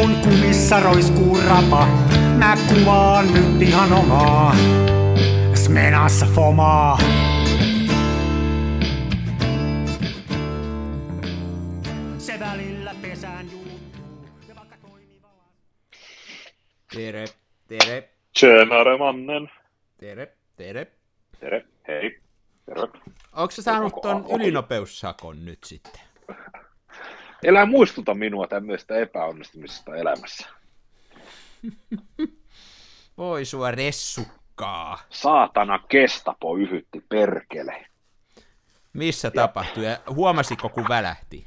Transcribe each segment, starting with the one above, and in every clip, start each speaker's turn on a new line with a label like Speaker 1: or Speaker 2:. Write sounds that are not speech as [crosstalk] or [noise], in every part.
Speaker 1: kun kumissa roiskuu rapa, mä kuvaan nyt ihan omaa. Smenassa fomaa. Se välillä pesään juuttuu. Ja vaikka toimiva...
Speaker 2: Tere, tere,
Speaker 3: Tjenare mannen.
Speaker 2: tere, tere.
Speaker 3: Tere, hei. Terve.
Speaker 2: Onko sä saanut ton ylinopeussakon nyt sitten?
Speaker 3: Elää muistuta minua tämmöistä epäonnistumisesta elämässä. [laughs]
Speaker 2: Voi sua ressukkaa.
Speaker 3: Saatana kestapo yhytti perkele.
Speaker 2: Missä tapahtui ja huomasiko kun välähti?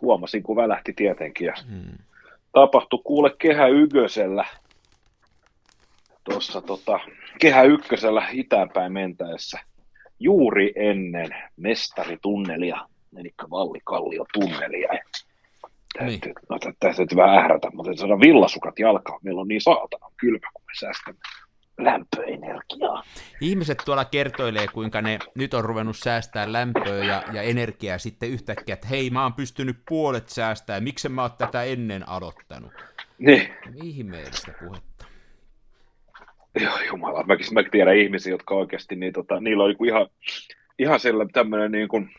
Speaker 3: Huomasin, kun välähti tietenkin. Ja
Speaker 2: Hmm.
Speaker 3: tapahtui kuule Kehä Ykkösellä. Tuossa tota, Kehä Ykkösellä itäänpäin mentäessä. Juuri ennen mestaritunnelia, eli Vallikallio-tunnelia.
Speaker 2: Niin.
Speaker 3: Täytyy, no, tä- tästä täytyy vähän ährätä, mutta täytyy saada villasukat jalkaan. Meillä on niin saatana kylmä, kun me säästämme lämpöenergiaa.
Speaker 2: Ihmiset tuolla kertoilee, kuinka ne nyt on ruvennut säästää lämpöä ja, ja energiaa sitten yhtäkkiä, että hei, mä oon pystynyt puolet säästää, miksi mä oon tätä ennen aloittanut?
Speaker 3: Niin,
Speaker 2: Ihmeellistä puhetta.
Speaker 3: joo jumala. Mäkin, mä tiedän ihmisiä, jotka oikeasti, niin tota, niillä on ihan, ihan sellainen tämmöinen niin kuin,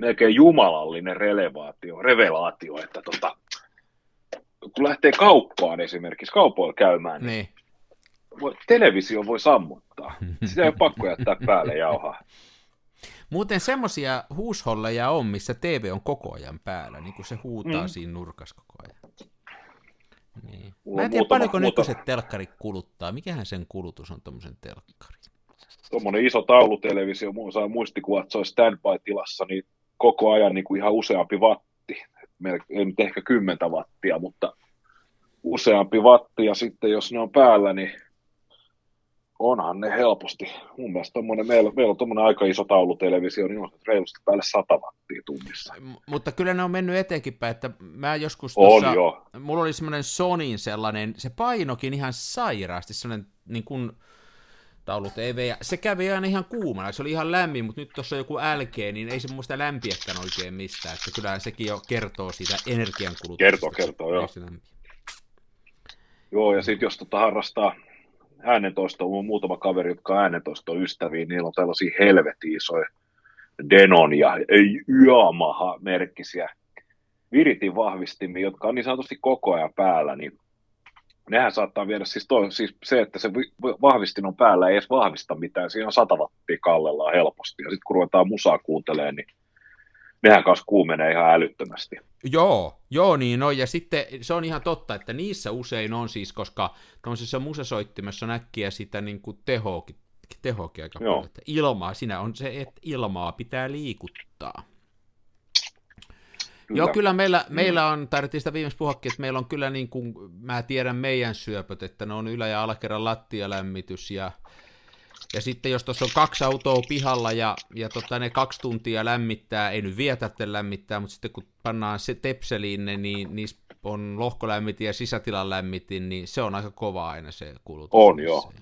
Speaker 3: melkein jumalallinen relevaatio, revelaatio, että tota, kun lähtee kauppaan esimerkiksi, kaupoilla käymään, niin
Speaker 2: Niin.
Speaker 3: voi, televisio voi sammuttaa. [laughs] Sitä ei ole pakko jättää päälle jauhaa.
Speaker 2: Muuten semmosia huusholleja on, missä TV on koko ajan päällä, niin kuin se huutaa
Speaker 3: Mm.
Speaker 2: siinä nurkassa koko ajan. Niin.
Speaker 3: Mulla
Speaker 2: Mä en tiedä,
Speaker 3: muutama-
Speaker 2: paljonko
Speaker 3: muutama-
Speaker 2: nykyiset telkkarit kuluttaa. Mikähän sen kulutus on tommosen telkkari?
Speaker 3: Tuommoinen iso taulutelevisio, saa muistikuvat, se on standby-tilassa, niin koko ajan niin kuin ihan useampi watti. Mel- Ei nyt ehkä kymmentä wattia, mutta useampi watti, ja sitten jos ne on päällä, niin onhan ne helposti. Mun mielestä tommonen, meillä, meillä on tuommoinen aika iso taulutelevisio, niin on reilusti päälle 100 wattia tunnissa.
Speaker 2: M- mutta kyllä ne on mennyt eteenkin päin, että mä joskus
Speaker 3: On
Speaker 2: tuossa,
Speaker 3: jo.
Speaker 2: mulla oli semmoinen Sonin sellainen, se painokin ihan sairaasti, semmoinen niin kuin taulu TV, ja se kävi aina ihan kuumana, se oli ihan lämmin, mutta nyt tuossa on joku LG, niin ei se muista lämpiäkään oikein mistään, että kyllähän sekin jo kertoo siitä energiankulutuksesta.
Speaker 3: Kertoo, kertoo, joo. Joo, ja sitten jos tota harrastaa äänentoistoa, on muutama kaveri, jotka on äänentoiston ystäviä, niillä on tällaisia helvetin isoja Denon ja Yamaha-merkkisiä viritin vahvistimia, jotka on niin sanotusti koko ajan päällä, niin nehän saattaa viedä, siis, toi, siis se, että se vi- vahvistin on päällä, ei edes vahvista mitään, siinä on 100 wattia kallellaan helposti, ja sitten kun ruvetaan musaa kuuntelemaan, niin nehän kanssa kuumenee ihan älyttömästi.
Speaker 2: Joo, joo niin on, ja sitten se on ihan totta, että niissä usein on siis, koska tuollaisessa musasoittimessa on äkkiä sitä niin kuin tehoakin, tehoakin aika
Speaker 3: Joo.
Speaker 2: paljon, että ilmaa, siinä on se, että ilmaa pitää liikuttaa. Kyllä. Joo, kyllä meillä, meillä on, tarvittiin sitä viimeksi puhuakin, että meillä on kyllä niin kuin, mä tiedän meidän syöpöt, että ne on ylä- ja alakerran lattialämmitys ja ja sitten jos tuossa on kaksi autoa pihalla ja, ja tota, ne kaksi tuntia lämmittää, ei nyt vielä tarvitse lämmittää, mutta sitten kun pannaan se tepseliin ne, niin niissä on lohkolämmitin ja sisätilan lämmitin, niin se on aika kova aina se kulutus.
Speaker 3: On, joo.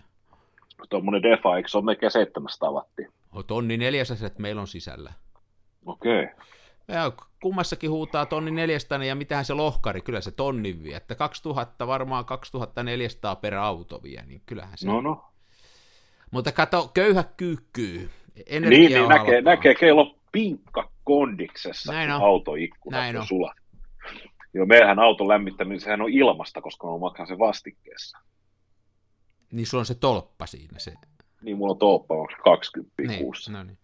Speaker 3: Tuommoinen Defa, eikö se ole melkein 700 wattia?
Speaker 2: On Tonni 400 että meillä on sisällä.
Speaker 3: Okei. Okay.
Speaker 2: Ja kummassakin huutaa tonni 400 ja mitähän se lohkari, kyllä se tonnin vie, että 2000 varmaan 2400 per auto vie, niin kyllähän se.
Speaker 3: No no.
Speaker 2: Mutta kato, köyhä kyykkyy. Energia
Speaker 3: Niin, niin näkee, näkee kello pinkka kondiksessa,
Speaker 2: Näin on.
Speaker 3: autoikkunat
Speaker 2: Näin
Speaker 3: on sulat. Joo, meillähän auton lämmittäminen, sehän on ilmasta, koska mä maksan sen vastikkeessa.
Speaker 2: Niin sulla on se tolppa siinä. Se.
Speaker 3: Niin mulla on tolppa maksaa 20
Speaker 2: Niin,
Speaker 3: kuussa.
Speaker 2: no niin.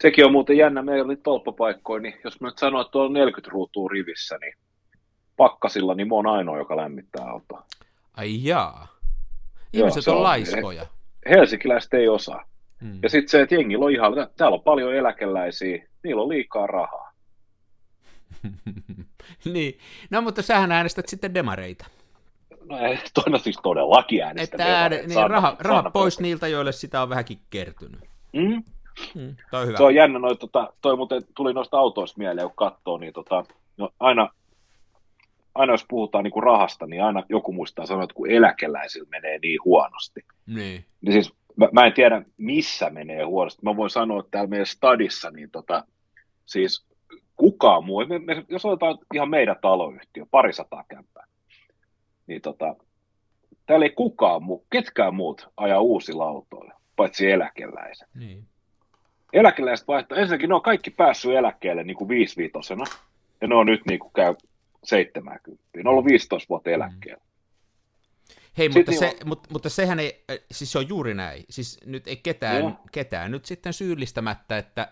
Speaker 3: Sekin on muuten jännä, meillä oli tolppapaikkoja, niin jos mä nyt sanon, että tuolla on 40 ruutua rivissä, niin pakkasilla, niin mä oon ainoa, joka lämmittää autoa.
Speaker 2: Ai jaa.
Speaker 3: Joo,
Speaker 2: Ihmiset
Speaker 3: se
Speaker 2: on
Speaker 3: on-
Speaker 2: laiskoja.
Speaker 3: Helsinkiläiset ei osaa.
Speaker 2: Mm.
Speaker 3: Ja sitten se, että jengillä on ihan, täällä on paljon eläkeläisiä, niillä on liikaa rahaa. [laughs]
Speaker 2: niin. No mutta sähän äänestät sitten demareita.
Speaker 3: No ei, toinen siis todellakin äänestä.
Speaker 2: Että ääne, niin, raha, raha pois niiltä, joille sitä on vähänkin kertynyt.
Speaker 3: Mm?
Speaker 2: Mm. Toi on hyvä.
Speaker 3: Se on jännä, noi, tota, toi muuten tuli noista autoista mieleen, kun katsoo, niin tota, no aina, aina jos puhutaan niin kuin rahasta, niin aina joku muistaa sanoa, että kun eläkeläisillä menee niin huonosti.
Speaker 2: Niin.
Speaker 3: Niin siis mä, mä en tiedä, missä menee huonosti. Mä voin sanoa, että täällä meidän stadissa, niin tota, siis kukaan muu, me, me, jos otetaan ihan meidän taloyhtiö, parisataa kämpää, niin tota, täällä ei kukaan muu, ketkään muut aja uusilla autoilla, paitsi eläkeläiset.
Speaker 2: Niin.
Speaker 3: Eläkeläiset vaihtaa, ensinnäkin ne on kaikki päässyt eläkkeelle niin kuin viisiviitosena, ja ne on nyt niin kuin käy 70. Ne on ollut 15 vuotta eläkkeellä.
Speaker 2: Hei,
Speaker 3: Sitten
Speaker 2: mutta, se,
Speaker 3: niinku-
Speaker 2: mutta, mutta sehän ei, äh, siis se on juuri näin. Siis nyt ei ketään,
Speaker 3: Joo.
Speaker 2: ketään nyt sitten syyllistämättä, että,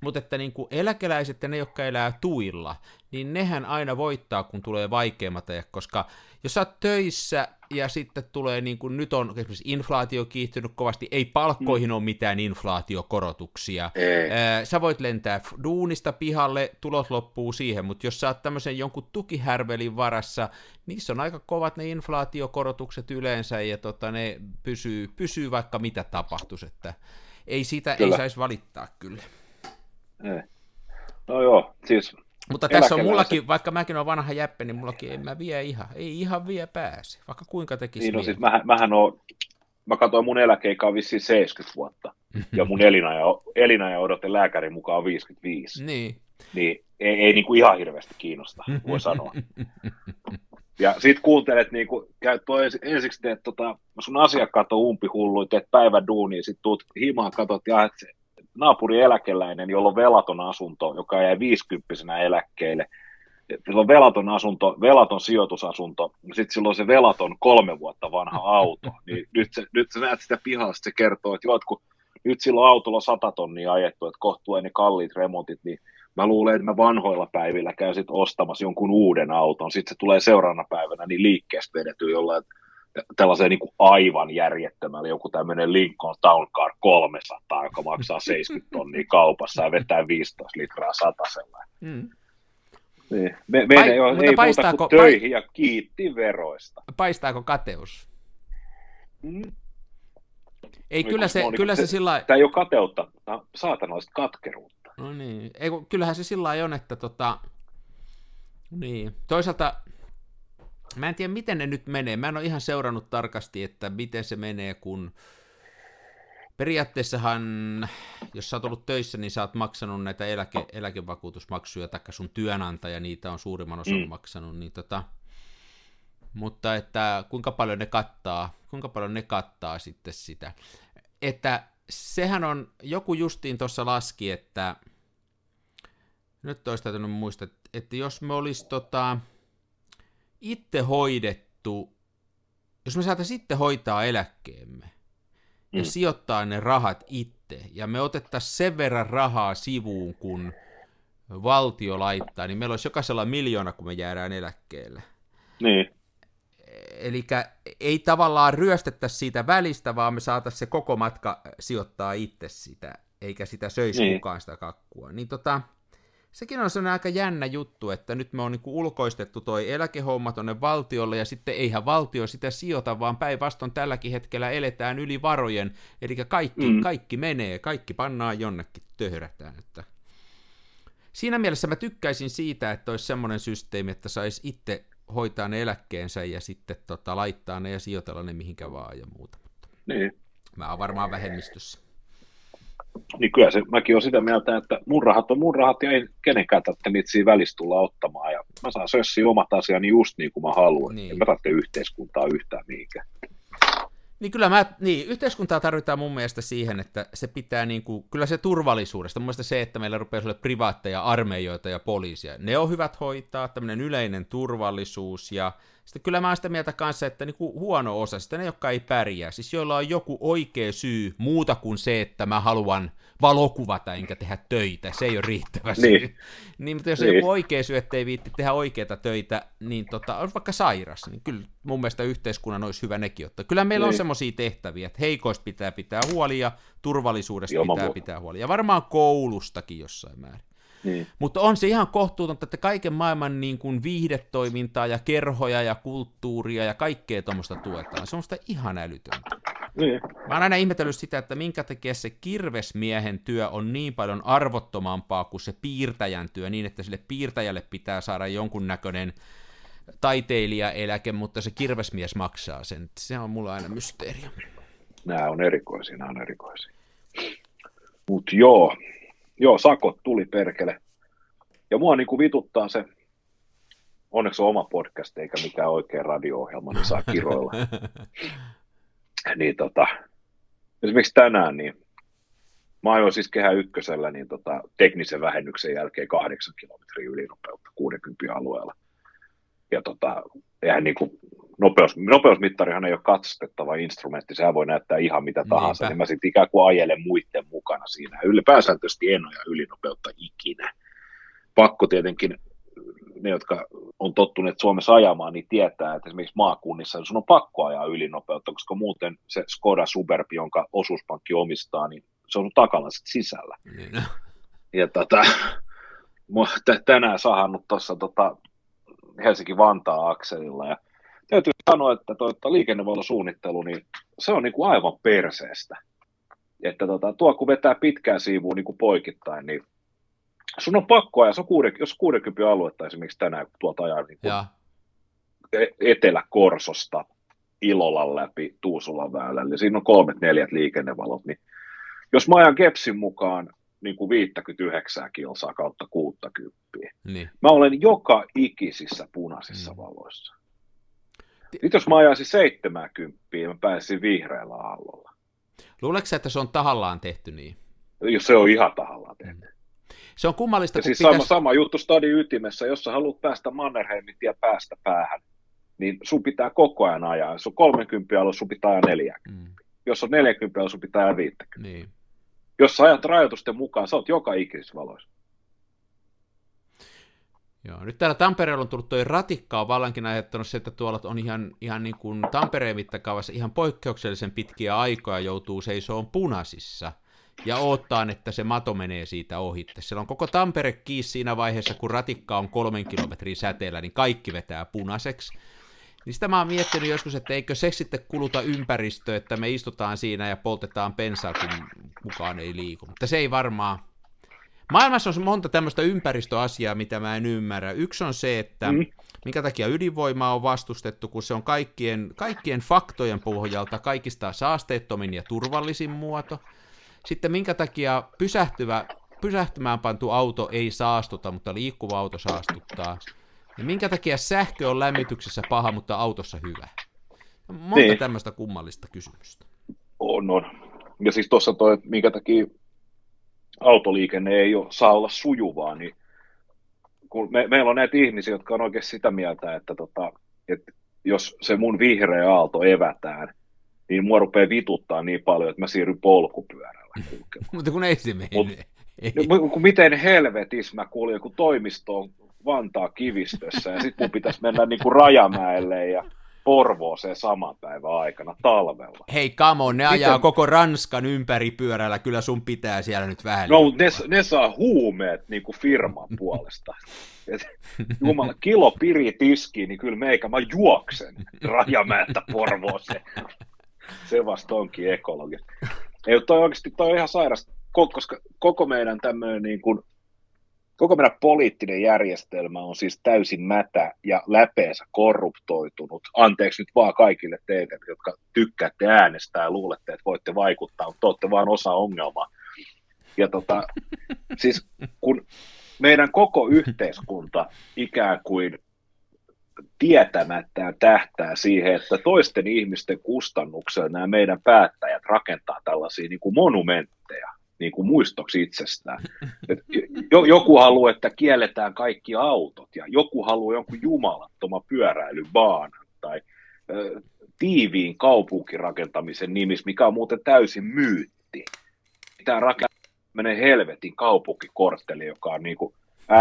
Speaker 2: mutta että niin kuin eläkeläiset ja ne, jotka elää tuilla, niin nehän aina voittaa, kun tulee vaikeammat ajat, koska jos sä oot töissä ja sitten tulee, niin kuin nyt on esimerkiksi inflaatio kiihtynyt kovasti, ei palkkoihin ole mitään inflaatiokorotuksia.
Speaker 3: Ei.
Speaker 2: Sä voit lentää duunista pihalle, tulot loppuu siihen, mutta jos sä oot tämmöisen jonkun tukihärvelin varassa, niissä on aika kovat ne inflaatiokorotukset yleensä, ja tota, ne pysyy, pysyy vaikka mitä tapahtuisi, että ei sitä ei
Speaker 3: Kyllä.
Speaker 2: saisi valittaa kyllä.
Speaker 3: Ei. No joo, siis
Speaker 2: Mutta tässä on mullakin, vaikka mäkin olen vanha jäppä, niin mullakin en mä vie ihan, ei ihan vie pääse, vaikka kuinka tekisi
Speaker 3: Niin, no siis mähän, mähän on, mä katsoin mun eläkeikä on vissiin 70 vuotta, [laughs] ja mun elinaja, elinaja odote lääkärin mukaan on 55,
Speaker 2: Niin.
Speaker 3: niin ei, ei niin kuin ihan hirveästi kiinnosta, voi sanoa. [laughs] Ja sit kuuntelet, niin kuin, käyt toi ensi, ensiksi teet tota, sun asiakkaat on umpihulluja, teet päivän duunia, sit tuut himaan, katot, ja et se naapuri eläkeläinen, jolla on velaton asunto, joka jäi 50 eläkkeelle, sillä on velaton asunto, velaton sijoitusasunto, ja sitten sillä on se velaton kolme vuotta vanha auto, [laughs] niin nyt, se, nyt sä näet sitä pihalla, sit se kertoo, että joo, että kun nyt sillä on autolla sata tonnia ajettu, että kohtuu ne kalliit remontit, niin mä luulen, että mä vanhoilla päivillä käyn sitten ostamassa jonkun uuden auton, sitten se tulee seuraavana päivänä niin liikkeestä vedetty jollain tällaiseen niin kuin aivan järjettömällä joku tämmöinen Lincoln Town Car 300, joka maksaa [laughs] 70 tonnia kaupassa ja vetää 15 litraa satasella.
Speaker 2: Mm.
Speaker 3: Niin. Me, meidän
Speaker 2: Pai-
Speaker 3: ei ole ei muuta kuin töihin ja kiitti veroista.
Speaker 2: Paistaako kateus?
Speaker 3: Mm.
Speaker 2: Ei,
Speaker 3: Niin,
Speaker 2: kyllä se,
Speaker 3: oon
Speaker 2: kyllä se
Speaker 3: se-
Speaker 2: sillä
Speaker 3: Tämä ei ole kateutta, tämä on saatanallista katkeruutta.
Speaker 2: No niin, ei, kyllähän se sillä lailla on, että tota, niin, toisaalta mä en tiedä, miten ne nyt menee. Mä en ole ihan seurannut tarkasti, että miten se menee, kun periaatteessahan, jos sä oot ollut töissä, niin sä oot maksanut näitä eläke, eläkevakuutusmaksuja, taikka sun työnantaja, niitä on suurimman osan mm. Maksanut, niin tota, mutta että kuinka paljon ne kattaa, kuinka paljon ne kattaa sitten sitä. Että sehän on, joku justiin tuossa laski, että nyt olisi täytynyt muistaa, että- että jos me olisi tota, itse hoidettu, jos me saataisiin itse hoitaa eläkkeemme ja
Speaker 3: Mm.
Speaker 2: sijoittaa ne rahat itse, ja me otettaisiin sen verran rahaa sivuun, kun valtio laittaa, niin meillä olisi jokaisella miljoona, kun me jäädään eläkkeelle.
Speaker 3: Niin,
Speaker 2: Eli ei tavallaan ryöstettäisi siitä välistä, vaan me saataisiin se koko matka sijoittaa itse sitä, eikä sitä söisi niin.
Speaker 3: Niin.
Speaker 2: kukaan sitä kakkua. Niin tota, sekin on sellainen aika jännä juttu, että nyt me on niin ulkoistettu toi eläkehomma tonne valtiolle, ja sitten eihän valtio sitä sijoita, vaan päinvastoin tälläkin hetkellä eletään yli varojen, eli kaikki, mm.
Speaker 3: Mm.
Speaker 2: kaikki menee, kaikki pannaan jonnekin, töhrätään. Että siinä mielessä mä tykkäisin siitä, että olisi semmoinen systeemi, että saisi itse hoitaa ne eläkkeensä ja sitten tota, laittaa ne ja sijoitella ne mihinkä vaan ja muuta.
Speaker 3: niin.
Speaker 2: Mä oon varmaan vähemmistössä.
Speaker 3: Niin kyllä se, mäkin olen sitä mieltä, että mun rahat on mun rahat ja ei kenenkään tarvitse niitä siinä välissä tulla ottamaan. Ja mä saan sössiä omat asiani just niin kuin mä haluan.
Speaker 2: Niin.
Speaker 3: En mä tarvitse yhteiskuntaa yhtään mihinkään.
Speaker 2: Niin kyllä mä, niin, yhteiskuntaa tarvitaan mun mielestä siihen, että se pitää niin kuin, kyllä se turvallisuudesta, mun mielestä se, että meillä rupeaa olla privaatteja, armeijoita ja poliisia, ne on hyvät hoitaa, tämmöinen yleinen turvallisuus ja sitten kyllä mä oon sitä mieltä kanssa, että niin kuin huono osa, sitten ne, jotka ei pärjää, siis joilla on joku oikea syy muuta kuin se, että mä haluan valokuvata enkä tehdä töitä, se ei ole riittävä syy.
Speaker 3: Niin. [laughs]
Speaker 2: niin mutta jos on
Speaker 3: Niin.
Speaker 2: joku oikea syy, että ei viitti tehdä oikeita töitä, niin tota, on vaikka sairas, niin kyllä mun mielestä yhteiskunnan olisi hyvä nekin ottaa. Kyllä meillä on
Speaker 3: Niin.
Speaker 2: semmoisia tehtäviä, että heikoista pitää pitää huoli ja turvallisuudesta
Speaker 3: Ilman
Speaker 2: pitää
Speaker 3: muuta.
Speaker 2: pitää huoli. Ja varmaan koulustakin jossain määrin.
Speaker 3: Niin.
Speaker 2: Mutta on se ihan kohtuutonta, että kaiken maailman niin kuin viihdetoimintaa ja kerhoja ja kulttuuria ja kaikkea tuommoista tuetaan. Se on sitä ihan älytöntä.
Speaker 3: Niin.
Speaker 2: Mä oon aina ihmetellyt sitä, että minkä takia se kirvesmiehen työ on niin paljon arvottomampaa kuin se piirtäjän työ, niin että sille piirtäjälle pitää saada jonkunnäköinen taiteilijaeläke, mutta se kirvesmies maksaa sen. Se on mulla aina mysteeri.
Speaker 3: Nämä on erikoisia, nämä on erikoisia. Mutta joo, joo, sakot tuli perkele. Ja mua niinku vituttaa se, onneksi on oma podcast eikä mikään oikea radio-ohjelma, niin saa kiroilla. [laughs] niin tota, esimerkiksi tänään, niin mä ajoin siis kehä ykkösellä niin tota, teknisen vähennyksen jälkeen kahdeksan kilometrin ylinopeutta 60 alueella. Ja tota, eihän niin kuin, nopeus, nopeusmittarihan ei ole katsotettava instrumentti, sehän voi näyttää ihan mitä tahansa, Niinpä. niin mä sitten ikään kuin ajelen muiden mukana siinä. Ylipääsääntöisesti en aja ylinopeutta ikinä. Pakko tietenkin ne, jotka on tottuneet Suomessa ajamaan, niin tietää, että esimerkiksi maakunnissa sun on pakko ajaa ylinopeutta, koska muuten se Skoda Superb, jonka osuuspankki omistaa, niin se on takana sisällä. Niin. Ja tota, tänään sahannut tuossa tota, Helsinki-Vantaa-akselilla ja täytyy sanoa, että toi, liikennevalosuunnittelu, niin se on niin kuin aivan perseestä. Että tota, tuo kun vetää pitkää siivua niin kuin poikittain, niin sun on pakko ajaa, se on kuuden, jos 60 aluetta esimerkiksi tänään, kun tuolta ajaa niin kuin e- Etelä-Korsosta Ilolan läpi Tuusulan väylälle, siinä on kolmet neljät liikennevalot, niin jos mä ajan Kepsin mukaan niin kuin 59 kilsaa kautta 60, niin. mä olen joka ikisissä punaisissa mm. valoissa. Nyt jos mä ajaisin 70, mä pääsisin vihreällä aallolla.
Speaker 2: Luuletko että se on tahallaan tehty niin?
Speaker 3: Jos se on ihan tahallaan tehty. Mm.
Speaker 2: Se on kummallista,
Speaker 3: ja kun siis pitäisi... sama, sama juttu stadin ytimessä, jos sä haluat päästä Mannerheimin tie päästä päähän, niin sun pitää koko ajan ajaa. Jos on 30 alla, sun pitää ajaa 40. Mm. Jos on 40 alla, sun pitää ajaa 50. Niin. Jos sä ajat rajoitusten mukaan, sä oot joka ikisessä valoissa.
Speaker 2: Joo, nyt täällä Tampereella on tullut toi ratikka on vallankin aiheuttanut se, että tuolla on ihan, ihan niin kuin Tampereen mittakaavassa ihan poikkeuksellisen pitkiä aikoja joutuu seisoon punaisissa ja odottaa, että se mato menee siitä ohitte. Siellä on koko Tampere kiis siinä vaiheessa, kun ratikka on kolmen kilometrin säteellä, niin kaikki vetää punaiseksi. Niin sitä mä oon miettinyt joskus, että eikö se sitten kuluta ympäristöä, että me istutaan siinä ja poltetaan pensaa, kun mukaan ei liiku. Mutta se ei varmaan... Maailmassa on monta tämmöistä ympäristöasiaa, mitä mä en ymmärrä. Yksi on se, että mm. minkä takia ydinvoima on vastustettu, kun se on kaikkien, kaikkien faktojen pohjalta kaikista saasteettomin ja turvallisin muoto. Sitten minkä takia pysähtyvä, pysähtymään pantu auto ei saastuta, mutta liikkuva auto saastuttaa. Ja minkä takia sähkö on lämmityksessä paha, mutta autossa hyvä? Monta niin. tämmöistä kummallista kysymystä.
Speaker 3: On, on. Ja siis tuossa toi, minkä takia autoliikenne ei ole, saa olla sujuvaa, niin kun me, meillä on näitä ihmisiä, jotka on oikein sitä mieltä, että, tota, että jos se mun vihreä aalto evätään, niin mua rupeaa vituttaa niin paljon, että mä siirryn polkupyörällä [laughs]
Speaker 2: Mutta kun ei se mene. Mut,
Speaker 3: kun miten helvetis mä kuulin kun toimistoon Vantaa kivistössä ja sitten mun pitäisi mennä niin kuin Rajamäelle ja Porvooseen saman päivän aikana talvella.
Speaker 2: Hei, come on, ne Miten... ajaa koko Ranskan ympäri pyörällä, kyllä sun pitää siellä nyt vähän.
Speaker 3: No, ne, ne saa huumeet niin kuin firman puolesta. Et, jumala, kilo piri tiskiin, niin kyllä meikä, mä juoksen Rajamäeltä Porvooseen. Se vasta onkin ekologia. Ei, toi oikeasti toi on ihan sairasta, koska koko meidän tämmöinen niin kuin koko meidän poliittinen järjestelmä on siis täysin mätä ja läpeensä korruptoitunut. Anteeksi nyt vaan kaikille teille, jotka tykkäätte äänestää ja luulette, että voitte vaikuttaa, mutta olette vaan osa ongelmaa. Ja tota, [laughs] siis kun meidän koko yhteiskunta ikään kuin tietämättä tähtää siihen, että toisten ihmisten kustannuksella nämä meidän päättäjät rakentaa tällaisia niin kuin monumentteja, niin kuin muistoksi itsestään. Et joku haluaa, että kielletään kaikki autot ja joku haluaa jonkun jumalattoman pyöräilybaanan tai ö, tiiviin kaupunkirakentamisen nimissä, mikä on muuten täysin myytti. Tämä rakentaa menee helvetin kaupunkikortteli, joka on niin kuin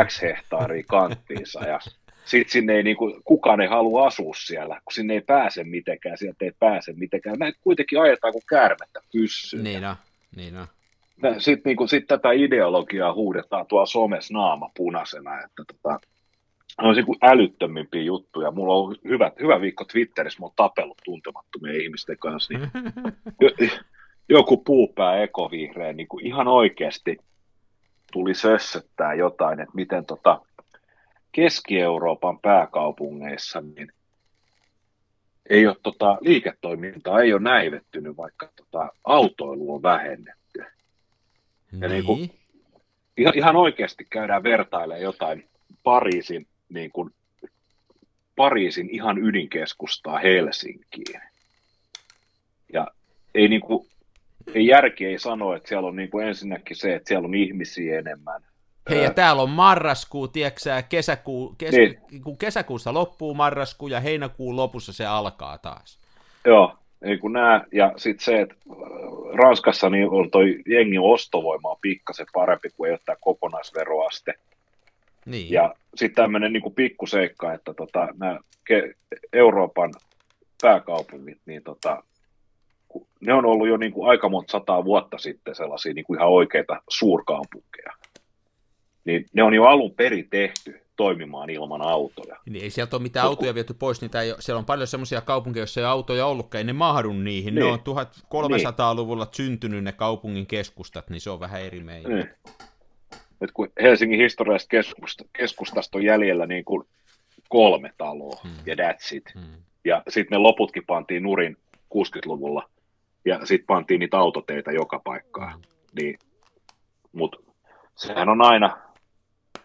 Speaker 3: X hehtaaria kanttiinsa ja sitten sinne ei, niin kuin, kukaan ei halua asua siellä, kun sinne ei pääse mitenkään, sieltä ei pääse mitenkään. Näitä kuitenkin ajetaan kuin käärmettä pyssyyn.
Speaker 2: Niin on, niin on
Speaker 3: sitten niin sit tätä ideologiaa huudetaan tuolla somessa naama punaisena, että tota, on se älyttömimpiä juttuja. Mulla on hyvä, hyvä viikko Twitterissä, mä oon tapellut tuntemattomien ihmisten kanssa. Niin joku puupää ekovihreä niin kuin ihan oikeasti tuli sössöttää jotain, että miten tota Keski-Euroopan pääkaupungeissa niin ei ole tota, liiketoimintaa, ei ole näivettynyt, vaikka tota, autoilu on vähennetty. Ja niin. Niin kuin, ihan, ihan oikeasti käydään vertailemaan jotain Pariisin niin kuin, Pariisin ihan ydinkeskustaa Helsinkiin. Ja ei, niin kuin, ei järki ei sano, että siellä on niin kuin ensinnäkin se, että siellä on ihmisiä enemmän.
Speaker 2: Hei, ja täällä on marraskuu, tiedätkö kesäkuu, kes, niin. kun kesäkuussa loppuu marraskuu ja heinäkuun lopussa se alkaa taas.
Speaker 3: Joo, ei kun nää, ja sitten se, että Ranskassa niin on toi jengi ostovoima on pikkasen parempi kuin ei ole tämä kokonaisveroaste. Niin. Ja sitten tämmöinen niin pikkuseikka, että tota, nämä Euroopan pääkaupungit, niin tota, ne on ollut jo niin kuin aika monta sataa vuotta sitten sellaisia niin kuin ihan oikeita suurkaupunkeja. Niin ne on jo alun perin tehty toimimaan ilman autoja.
Speaker 2: Niin ei sieltä ole mitään Joku... autoja viety pois, niin ei, siellä on paljon semmoisia kaupunkeja, joissa ei autoja ollutkaan, ei ne mahdu niihin. Niin. Ne on 1300-luvulla niin. syntynyt ne kaupungin keskustat, niin se on vähän eri meidän. Niin.
Speaker 3: Et kun Helsingin historiallisesta keskusta, keskustasta on jäljellä niin kuin kolme taloa, hmm. ja that's it. Hmm. Ja sitten ne loputkin pantiin nurin 60-luvulla, ja sitten pantiin niitä autoteitä joka paikkaan. Hmm. Niin, Mutta sehän on aina,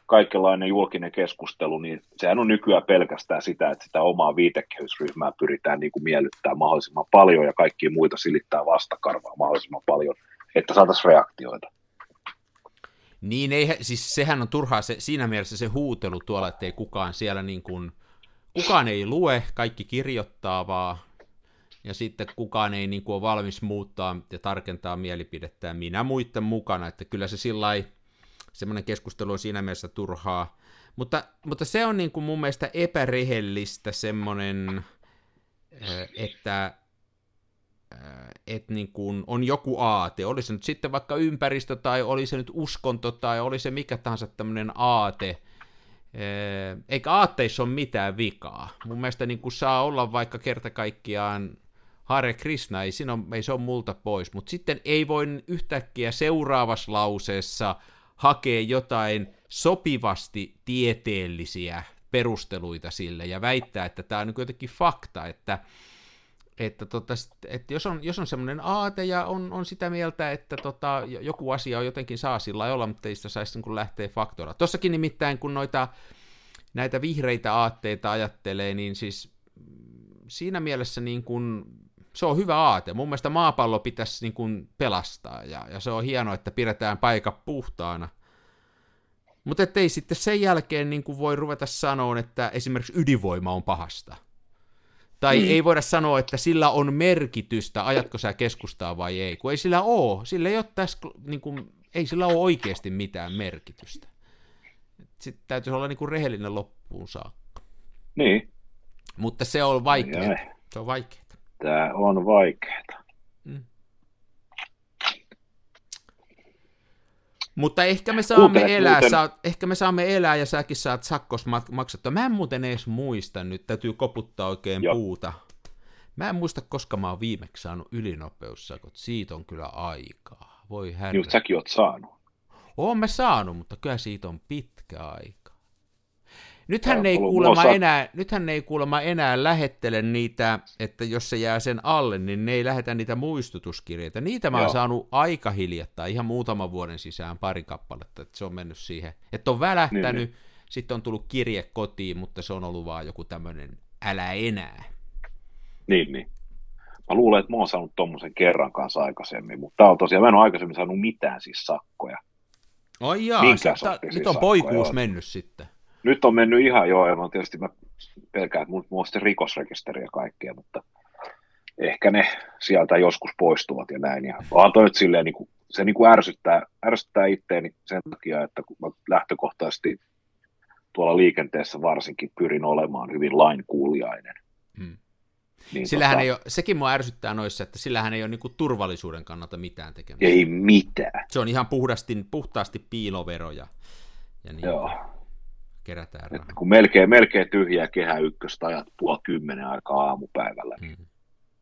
Speaker 3: kaikenlainen julkinen keskustelu, niin sehän on nykyään pelkästään sitä, että sitä omaa viitekehysryhmää pyritään niin kuin miellyttämään mahdollisimman paljon ja kaikkia muita silittää vastakarvaa mahdollisimman paljon, että saataisiin reaktioita.
Speaker 2: Niin, ei, siis sehän on turhaa se, siinä mielessä se huutelu tuolla, että ei kukaan siellä niin kuin, kukaan ei lue, kaikki kirjoittaa vaan, ja sitten kukaan ei niin kuin ole valmis muuttaa ja tarkentaa mielipidettä minä muiden mukana, että kyllä se sillä lailla semmoinen keskustelu on siinä mielessä turhaa. Mutta, mutta se on niin kuin mun mielestä epärehellistä semmoinen, että että niin kuin on joku aate, oli se nyt sitten vaikka ympäristö tai oli se nyt uskonto tai oli se mikä tahansa tämmöinen aate, eikä aatteissa ole mitään vikaa. Mun mielestä niin kuin saa olla vaikka kerta kaikkiaan Hare Krishna, ei, siinä on, ei se ole multa pois, mutta sitten ei voi yhtäkkiä seuraavassa lauseessa – hakee jotain sopivasti tieteellisiä perusteluita sille ja väittää, että tämä on niin jotenkin fakta, että, että, tota, että jos on, jos on semmoinen aate ja on, on sitä mieltä, että tota, joku asia on jotenkin saa sillä olla, mutta ei sitä saisi niin lähteä faktora. Tossakin nimittäin, kun noita näitä vihreitä aatteita ajattelee, niin siis siinä mielessä niin kuin se on hyvä aate. Mun mielestä maapallo pitäisi niin kuin pelastaa, ja, ja se on hienoa, että pidetään paikka puhtaana. Mutta ettei sitten sen jälkeen niin kuin voi ruveta sanoa, että esimerkiksi ydinvoima on pahasta. Tai mm. ei voida sanoa, että sillä on merkitystä, ajatko sä keskustaa vai ei, kun ei sillä ole. Sillä ei, ole tässä, niin kuin, ei sillä ole oikeasti mitään merkitystä. Sitten täytyisi olla niin kuin rehellinen loppuun saakka.
Speaker 3: Niin.
Speaker 2: Mutta se on vaikea. Se on vaikea.
Speaker 3: Tämä on vaikeaa. Mm.
Speaker 2: Mutta ehkä me saamme kuten, elää, kuten... Saat, ehkä me saamme elää ja säkin saat sakkos maksettua. Mä en muuten edes muista nyt, täytyy koputtaa oikein Joo. puuta. Mä en muista, koska mä oon viimeksi saanut ylinopeussakot. Siitä on kyllä aikaa. Voi herra.
Speaker 3: Just säkin oot saanut.
Speaker 2: Oon mä saanut, mutta kyllä siitä on pitkä aika. Nythän ei, kuulemma enää, nythän ei kuulemma enää lähettele niitä, että jos se jää sen alle, niin ne ei lähetä niitä muistutuskirjeitä. Niitä mä oon Joo. saanut aika hiljattain, ihan muutaman vuoden sisään pari kappaletta, että se on mennyt siihen. Että on välähtänyt, niin, niin. sitten on tullut kirje kotiin, mutta se on ollut vaan joku tämmöinen älä enää.
Speaker 3: Niin, niin. Mä luulen, että mä oon saanut tommosen kerran kanssa aikaisemmin, mutta tää on tosiaan, mä en ole aikaisemmin saanut mitään siis sakkoja.
Speaker 2: Oi jaa, nyt on poikuus mennyt sitten
Speaker 3: nyt on mennyt ihan joo, ja tietysti mä pelkään, että mun sitten rikosrekisteri ja kaikkea, mutta ehkä ne sieltä joskus poistuvat ja näin. Ja vaan toi nyt silleen, niin kuin, se niin kuin ärsyttää, ärsyttää itteeni sen takia, että kun mä lähtökohtaisesti tuolla liikenteessä varsinkin pyrin olemaan hyvin lainkuuliainen. Hmm.
Speaker 2: Niin sillähän tota, ei ole, sekin mua ärsyttää noissa, että sillähän ei ole niin kuin turvallisuuden kannalta mitään tekemistä.
Speaker 3: Ei mitään.
Speaker 2: Se on ihan puhdasti, puhtaasti piiloveroja. Ja niin.
Speaker 3: Joo
Speaker 2: kerätään
Speaker 3: rahaa. kun melkein, melkein tyhjää kehä ykköstä ajat puoli kymmenen aikaa aamupäivällä, niin mm.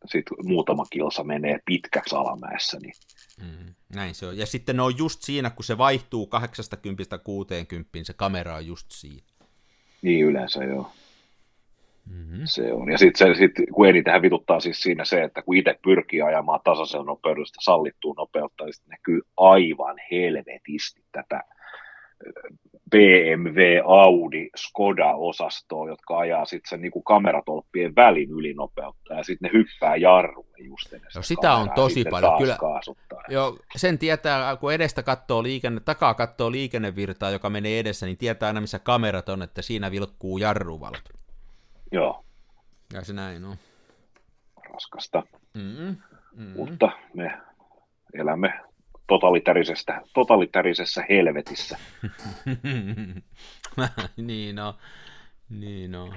Speaker 3: sitten muutama kilsa menee pitkäksi alamäessä. Niin...
Speaker 2: Mm. Näin se on. Ja sitten ne on just siinä, kun se vaihtuu 80 60, se kamera on just siinä.
Speaker 3: Niin yleensä joo. Mm-hmm. Se on. Ja sitten sit, kun eniten vituttaa siis siinä se, että kun itse pyrkii ajamaan tasaisen nopeudesta sallittuun nopeutta, niin näkyy aivan helvetisti tätä BMW, Audi, Skoda-osastoa, jotka ajaa sitten sen niin kameratolppien välin ylinopeutta, ja sitten ne hyppää jarrulle just edes.
Speaker 2: No, sitä on tosi paljon. Kyllä,
Speaker 3: kaasuttaa.
Speaker 2: jo, sen tietää, kun edestä katsoo liikenne, takaa katsoo liikennevirtaa, joka menee edessä, niin tietää aina, missä kamerat on, että siinä vilkkuu jarruvalot.
Speaker 3: Joo.
Speaker 2: Ja se näin on.
Speaker 3: Raskasta.
Speaker 2: Mm-hmm. Mm-hmm.
Speaker 3: Mutta me elämme totalitarisesta, totalitarisessa helvetissä. [laughs]
Speaker 2: niin no, niin no.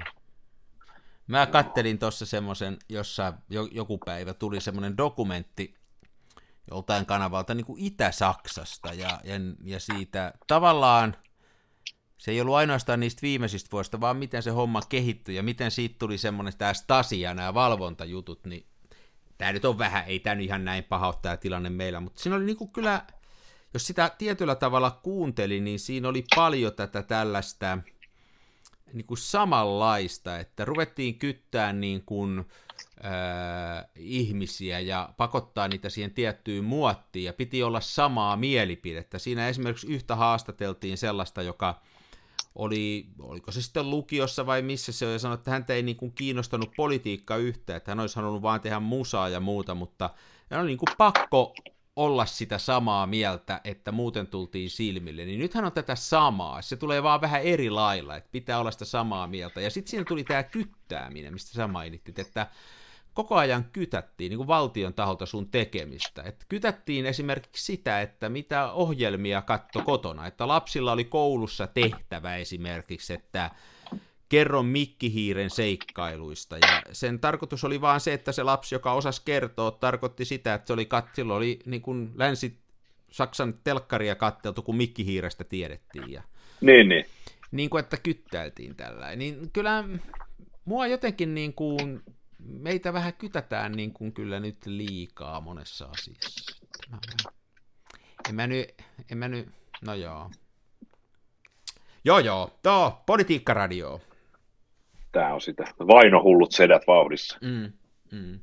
Speaker 2: Mä kattelin tuossa semmoisen, jossa joku päivä tuli semmoinen dokumentti joltain kanavalta niin kuin Itä-Saksasta ja, ja, ja siitä tavallaan se ei ollut ainoastaan niistä viimeisistä vuosista, vaan miten se homma kehittyi ja miten siitä tuli semmoinen tämä Stasi ja nämä valvontajutut, niin tämä nyt on vähän, ei tämä nyt ihan näin paha ole tämä tilanne meillä, mutta siinä oli niinku kyllä, jos sitä tietyllä tavalla kuunteli, niin siinä oli paljon tätä tällaista niin kuin samanlaista, että ruvettiin kyttää niin kuin, äh, ihmisiä ja pakottaa niitä siihen tiettyyn muottiin ja piti olla samaa mielipidettä. Siinä esimerkiksi yhtä haastateltiin sellaista, joka oli, oliko se sitten lukiossa vai missä se oli, ja sanoi, että häntä ei niin kuin kiinnostanut politiikka yhtään, että hän olisi halunnut vaan tehdä musaa ja muuta, mutta hän oli niin kuin pakko olla sitä samaa mieltä, että muuten tultiin silmille, niin nythän on tätä samaa, se tulee vaan vähän eri lailla, että pitää olla sitä samaa mieltä, ja sitten siinä tuli tämä kyttääminen, mistä sä mainittit, että koko ajan kytättiin niin kuin valtion taholta sun tekemistä. Et kytättiin esimerkiksi sitä, että mitä ohjelmia katto kotona, että lapsilla oli koulussa tehtävä esimerkiksi, että kerro mikkihiiren seikkailuista. Ja sen tarkoitus oli vaan se, että se lapsi, joka osasi kertoa, tarkoitti sitä, että se oli, katsilla oli niin kuin länsi Saksan telkkaria katteltu, kun mikkihiirestä tiedettiin. Ja,
Speaker 3: niin, niin.
Speaker 2: Niin kuin, että kyttäiltiin tällä. Niin kyllä mua jotenkin niin kuin meitä vähän kytätään niin kuin kyllä nyt liikaa monessa asiassa. Mä, en mä nyt, en mä nyt, no joo. Joo joo, tuo politiikkaradio.
Speaker 3: Tää on sitä vainohullut sedät vauhdissa.
Speaker 2: Mm, mm.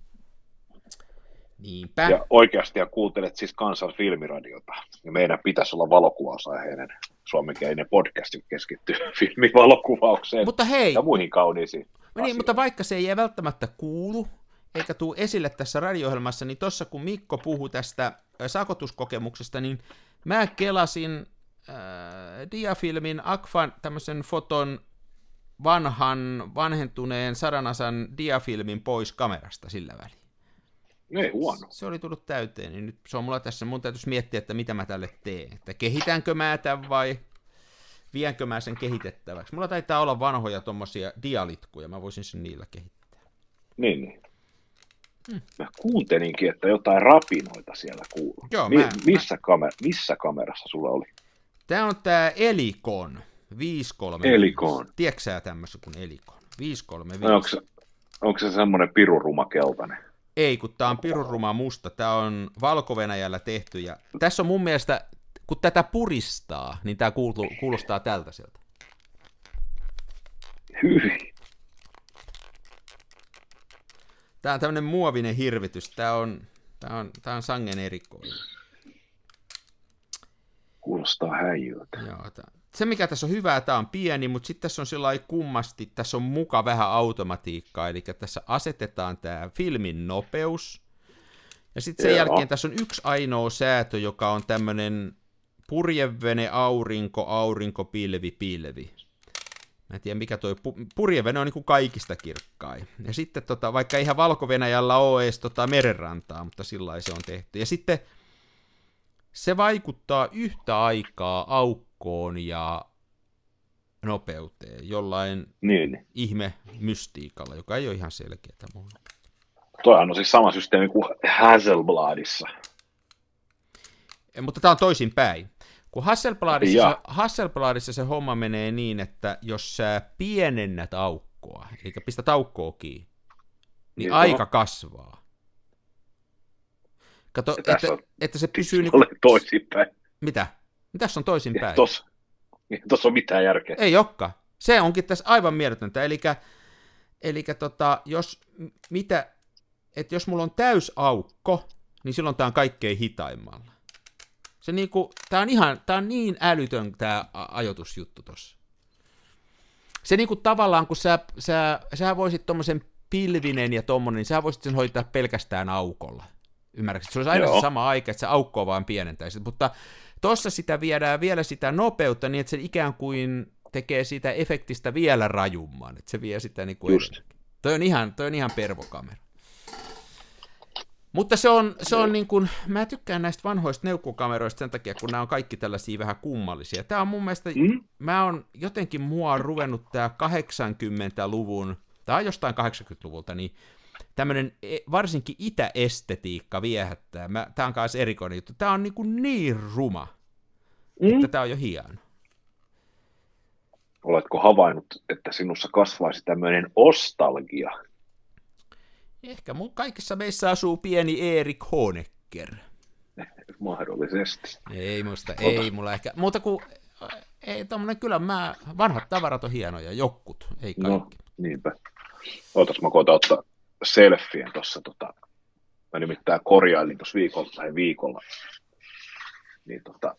Speaker 2: Niinpä.
Speaker 3: Ja oikeasti ja kuuntelet siis kansan filmiradiota. Ja meidän pitäisi olla valokuvausaiheinen suomenkielinen podcast, joka keskittyy [laughs] filmivalokuvaukseen
Speaker 2: Mutta hei,
Speaker 3: ja muihin kauniisiin
Speaker 2: niin, mutta vaikka se ei välttämättä kuulu, eikä tule esille tässä radio niin tuossa kun Mikko puhui tästä sakotuskokemuksesta, niin mä kelasin äh, diafilmin Akfan tämmöisen foton vanhan, vanhentuneen sadanasan diafilmin pois kamerasta sillä väliin.
Speaker 3: Ei huono.
Speaker 2: Se oli tullut täyteen, niin nyt se on mulla tässä, mun täytyisi miettiä, että mitä mä tälle teen. Että kehitänkö mä tämän vai vienkö mä sen kehitettäväksi. Mulla taitaa olla vanhoja tuommoisia dialitkuja, mä voisin sen niillä kehittää.
Speaker 3: Niin, niin. Hmm. Mä kuuntelinkin, että jotain rapinoita siellä kuuluu.
Speaker 2: Joo,
Speaker 3: Mi- mä, missä, mä... Kamer- missä kamerassa sulla oli?
Speaker 2: Tämä on tämä Elikon 535.
Speaker 3: Elikon.
Speaker 2: Tiedätkö sä tämmöisen kuin Elikon? 535.
Speaker 3: No, onko, se, onko se semmoinen piruruma keltainen?
Speaker 2: Ei, kun tämä on piruruma musta. Tämä on valko tehty. Ja tässä on mun mielestä kun tätä puristaa, niin tämä kuulostaa tältä sieltä.
Speaker 3: Hyi.
Speaker 2: Tämä on tämmöinen muovinen hirvitys. Tämä on, tämä on, tämä on sangen erikoinen.
Speaker 3: Kuulostaa häijyltä.
Speaker 2: Joo, tämä. Se, mikä tässä on hyvää, tämä on pieni, mutta sitten tässä on sillä kummasti, tässä on muka vähän automatiikkaa, eli tässä asetetaan tämä filmin nopeus, ja sitten sen Joo. jälkeen tässä on yksi ainoa säätö, joka on tämmöinen purjevene, aurinko, aurinko, pilvi, pilvi. Mä en tiedä, mikä toi pu- purjevene on niin kuin kaikista kirkkain. Ja sitten, tota, vaikka ihan valko ole edes tota, merenrantaa, mutta sillä se on tehty. Ja sitten se vaikuttaa yhtä aikaa aukkoon ja nopeuteen jollain
Speaker 3: niin.
Speaker 2: ihme mystiikalla, joka ei ole ihan selkeää mulle.
Speaker 3: Toihan on siis sama systeemi kuin Hasselbladissa.
Speaker 2: Mutta tämä on toisin päin. Kun Hasselbladissa, se, Hasselbladissa se homma menee niin, että jos sä pienennät aukkoa, eli pistät aukkoa kiinni, niin Joo. aika kasvaa. Kato, että, on, että se pysyy... Niin
Speaker 3: kuin... toisinpäin.
Speaker 2: Mitä? Tässä on toisinpäin?
Speaker 3: Tuossa tos on mitään järkeä.
Speaker 2: Ei olekaan. Se onkin tässä aivan mieletöntä. Eli, eli tota, jos, mitä, että jos mulla on täys aukko, niin silloin tämä on kaikkein hitaimmalla. Se niinku, tää on ihan, tää on niin älytön tää ajoitusjuttu tossa. Se niinku tavallaan, kun sä, sä, sä voisit tommosen pilvinen ja tommonen, niin sä voisit sen hoitaa pelkästään aukolla. Ymmärrätkö? Se olisi aina Joo. se sama aika, että se aukkoa vaan pienentäisi. Mutta tossa sitä viedään vielä sitä nopeutta niin, että se ikään kuin tekee sitä efektistä vielä rajumman, että se vie sitä niin kuin
Speaker 3: Just.
Speaker 2: Toi on ihan, toi on ihan pervokamera. Mutta se on, se on niin kuin, mä tykkään näistä vanhoista neukkukameroista sen takia, kun nämä on kaikki tällaisia vähän kummallisia. Tämä on mun mielestä, mm? mä on jotenkin mua on ruvennut tämä 80-luvun, tai jostain 80-luvulta, niin tämmöinen e, varsinkin itäestetiikka viehättää. Mä, tämä on myös erikoinen juttu. Tämä on niin, kuin niin ruma, mm? että tämä on jo hieno.
Speaker 3: Oletko havainnut, että sinussa kasvaisi tämmöinen ostalgia?
Speaker 2: Ehkä mun kaikissa meissä asuu pieni Erik Honecker.
Speaker 3: Mahdollisesti.
Speaker 2: Ei musta, Ota. ei mulla ehkä. Mutta kun, ei tommonen, kyllä mä, vanhat tavarat on hienoja, jokkut, ei no, kaikki.
Speaker 3: No, niinpä. Ootas mä koitan ottaa selfien tuossa, tota, mä nimittäin korjailin tuossa viikolla tai viikolla, niin tota,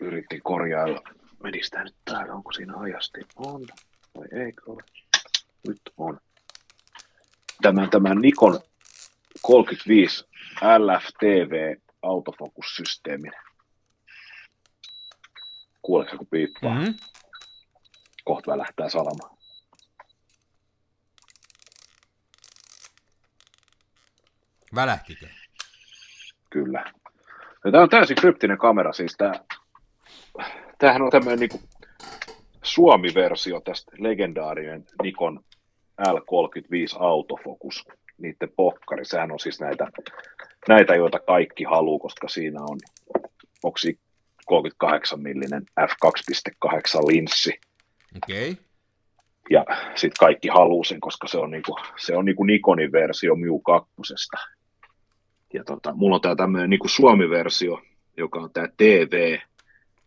Speaker 3: yritin korjailla, menis tää nyt täällä, onko siinä ajasti, on, vai eikö ole, nyt on. Tämän, tämän Nikon 35 LFTV autofokussysteemin. Kuuleeko kun piippaa? Mm-hmm. Kohta lähtää salamaan.
Speaker 2: Välähtikö?
Speaker 3: Kyllä. Ja tämä on täysin kryptinen kamera, siis tämä, tämähän on tämmöinen niin Suomi-versio tästä legendaarinen Nikon L35 autofokus, niiden pokkari, sehän on siis näitä, näitä joita kaikki haluaa, koska siinä on, onko 38 millinen f2.8 linssi.
Speaker 2: Okei. Okay.
Speaker 3: Ja sitten kaikki haluaa sen, koska se on, niinku, se on niinku Nikonin versio Miu 2 ja tota, mulla on tämä tämmöinen niin Suomi-versio, joka on tämä TV,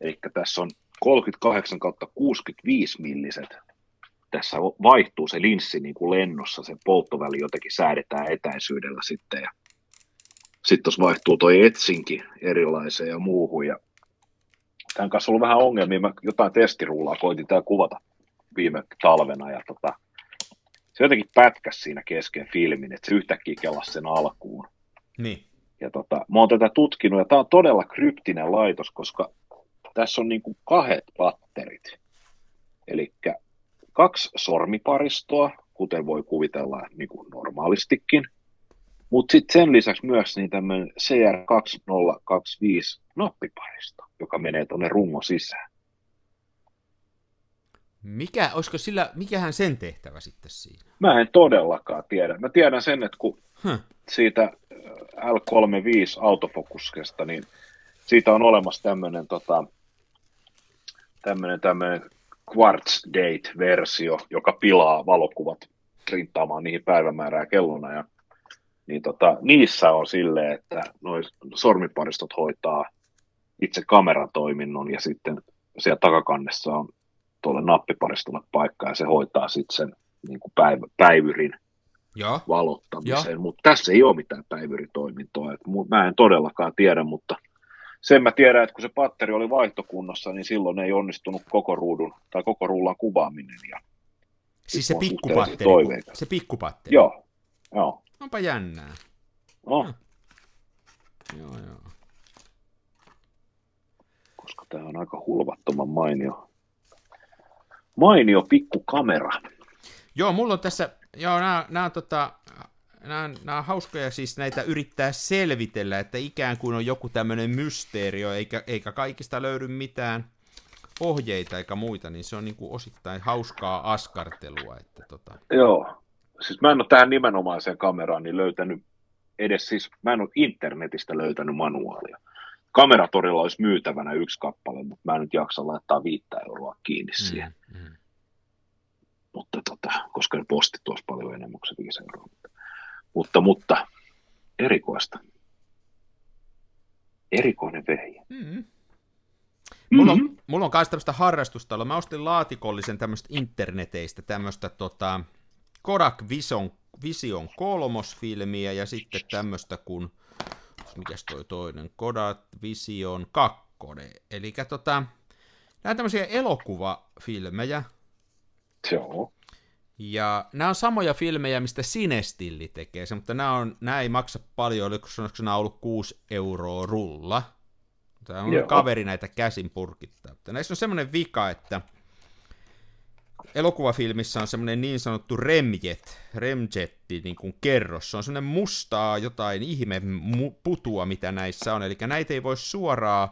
Speaker 3: eli tässä on 38 kautta 65 milliset. Tässä vaihtuu se linssi niin kuin lennossa, se polttoväli jotenkin säädetään etäisyydellä sitten. Ja sitten tuossa vaihtuu toi etsinki erilaiseen ja muuhun. Ja tämän kanssa on ollut vähän ongelmia. Mä jotain testiruulaa koitin tää kuvata viime talvena. Ja tota, se jotenkin pätkäs siinä kesken filmin, että se yhtäkkiä kelasi sen alkuun.
Speaker 2: Niin.
Speaker 3: Ja tota, mä oon tätä tutkinut, ja tämä on todella kryptinen laitos, koska tässä on niin kuin kahdet patterit. Eli kaksi sormiparistoa, kuten voi kuvitella niin kuin normaalistikin, mutta sitten sen lisäksi myös niin tämmöinen CR2025 noppiparisto, joka menee tuonne rungon sisään.
Speaker 2: Mikä, olisiko sillä, mikähän sen tehtävä sitten siinä?
Speaker 3: Mä en todellakaan tiedä. Mä tiedän sen, että kun huh. siitä L35 autofokuskesta, niin siitä on olemassa tämmöinen tota, tämmöinen, tämmöinen Quartz Date-versio, joka pilaa valokuvat printtaamaan niihin päivämäärää kellona. Ja, niin tota, niissä on silleen, että noin sormiparistot hoitaa itse kameran toiminnon ja sitten siellä takakannessa on tuolle nappiparistolle paikka ja se hoitaa sitten sen niin kuin päivä, päivyrin
Speaker 2: ja.
Speaker 3: valottamiseen, mutta tässä ei ole mitään päivyritoimintoa. Et mä en todellakaan tiedä, mutta sen mä tiedän, että kun se patteri oli vaihtokunnossa, niin silloin ei onnistunut koko ruudun tai koko rullan kuvaaminen. Ja
Speaker 2: siis se pikkupatteri, se pikkupatteri.
Speaker 3: Joo, joo.
Speaker 2: Onpa jännää.
Speaker 3: No.
Speaker 2: Joo, joo.
Speaker 3: Koska tämä on aika hulvattoman mainio, mainio pikkukamera.
Speaker 2: Joo, mulla on tässä Joo, nämä, nämä, tota, nämä, nämä on hauskoja siis näitä yrittää selvitellä, että ikään kuin on joku tämmöinen mysteerio, eikä, eikä kaikista löydy mitään ohjeita eikä muita, niin se on niin kuin osittain hauskaa askartelua. Että tota...
Speaker 3: Joo, siis mä en ole tähän nimenomaiseen kameraan niin löytänyt edes siis, mä en ole internetistä löytänyt manuaalia. Kameratorilla olisi myytävänä yksi kappale, mutta mä en nyt jaksa laittaa viittä euroa kiinni siihen. Mm, mm mutta tota, koska ne postit tuossa paljon enemmän kuin se 5 euroa. Mutta, mutta erikoista. Erikoinen vehje. Mm-hmm.
Speaker 2: Mulla on, mm-hmm. mulla on myös tämmöistä harrastusta, mä ostin laatikollisen tämmöistä interneteistä tämmöistä tota, Kodak Vision, Vision kolmosfilmiä ja sitten tämmöistä kuin mikäs toi toinen, Kodat Vision 2. Eli tota, nämä on tämmöisiä elokuvafilmejä.
Speaker 3: Joo.
Speaker 2: Ja nämä on samoja filmejä, mistä Sinestilli tekee se, mutta nämä, on, nämä ei maksa paljon, oliko nämä ollut 6 euroa rulla. Tämä on Joo. kaveri näitä käsin purkittaa. Mutta näissä on semmoinen vika, että elokuvafilmissä on semmoinen niin sanottu remjet, remjetti niin kuin kerros. Se on semmoinen mustaa jotain ihme putua, mitä näissä on. Eli näitä ei voi suoraan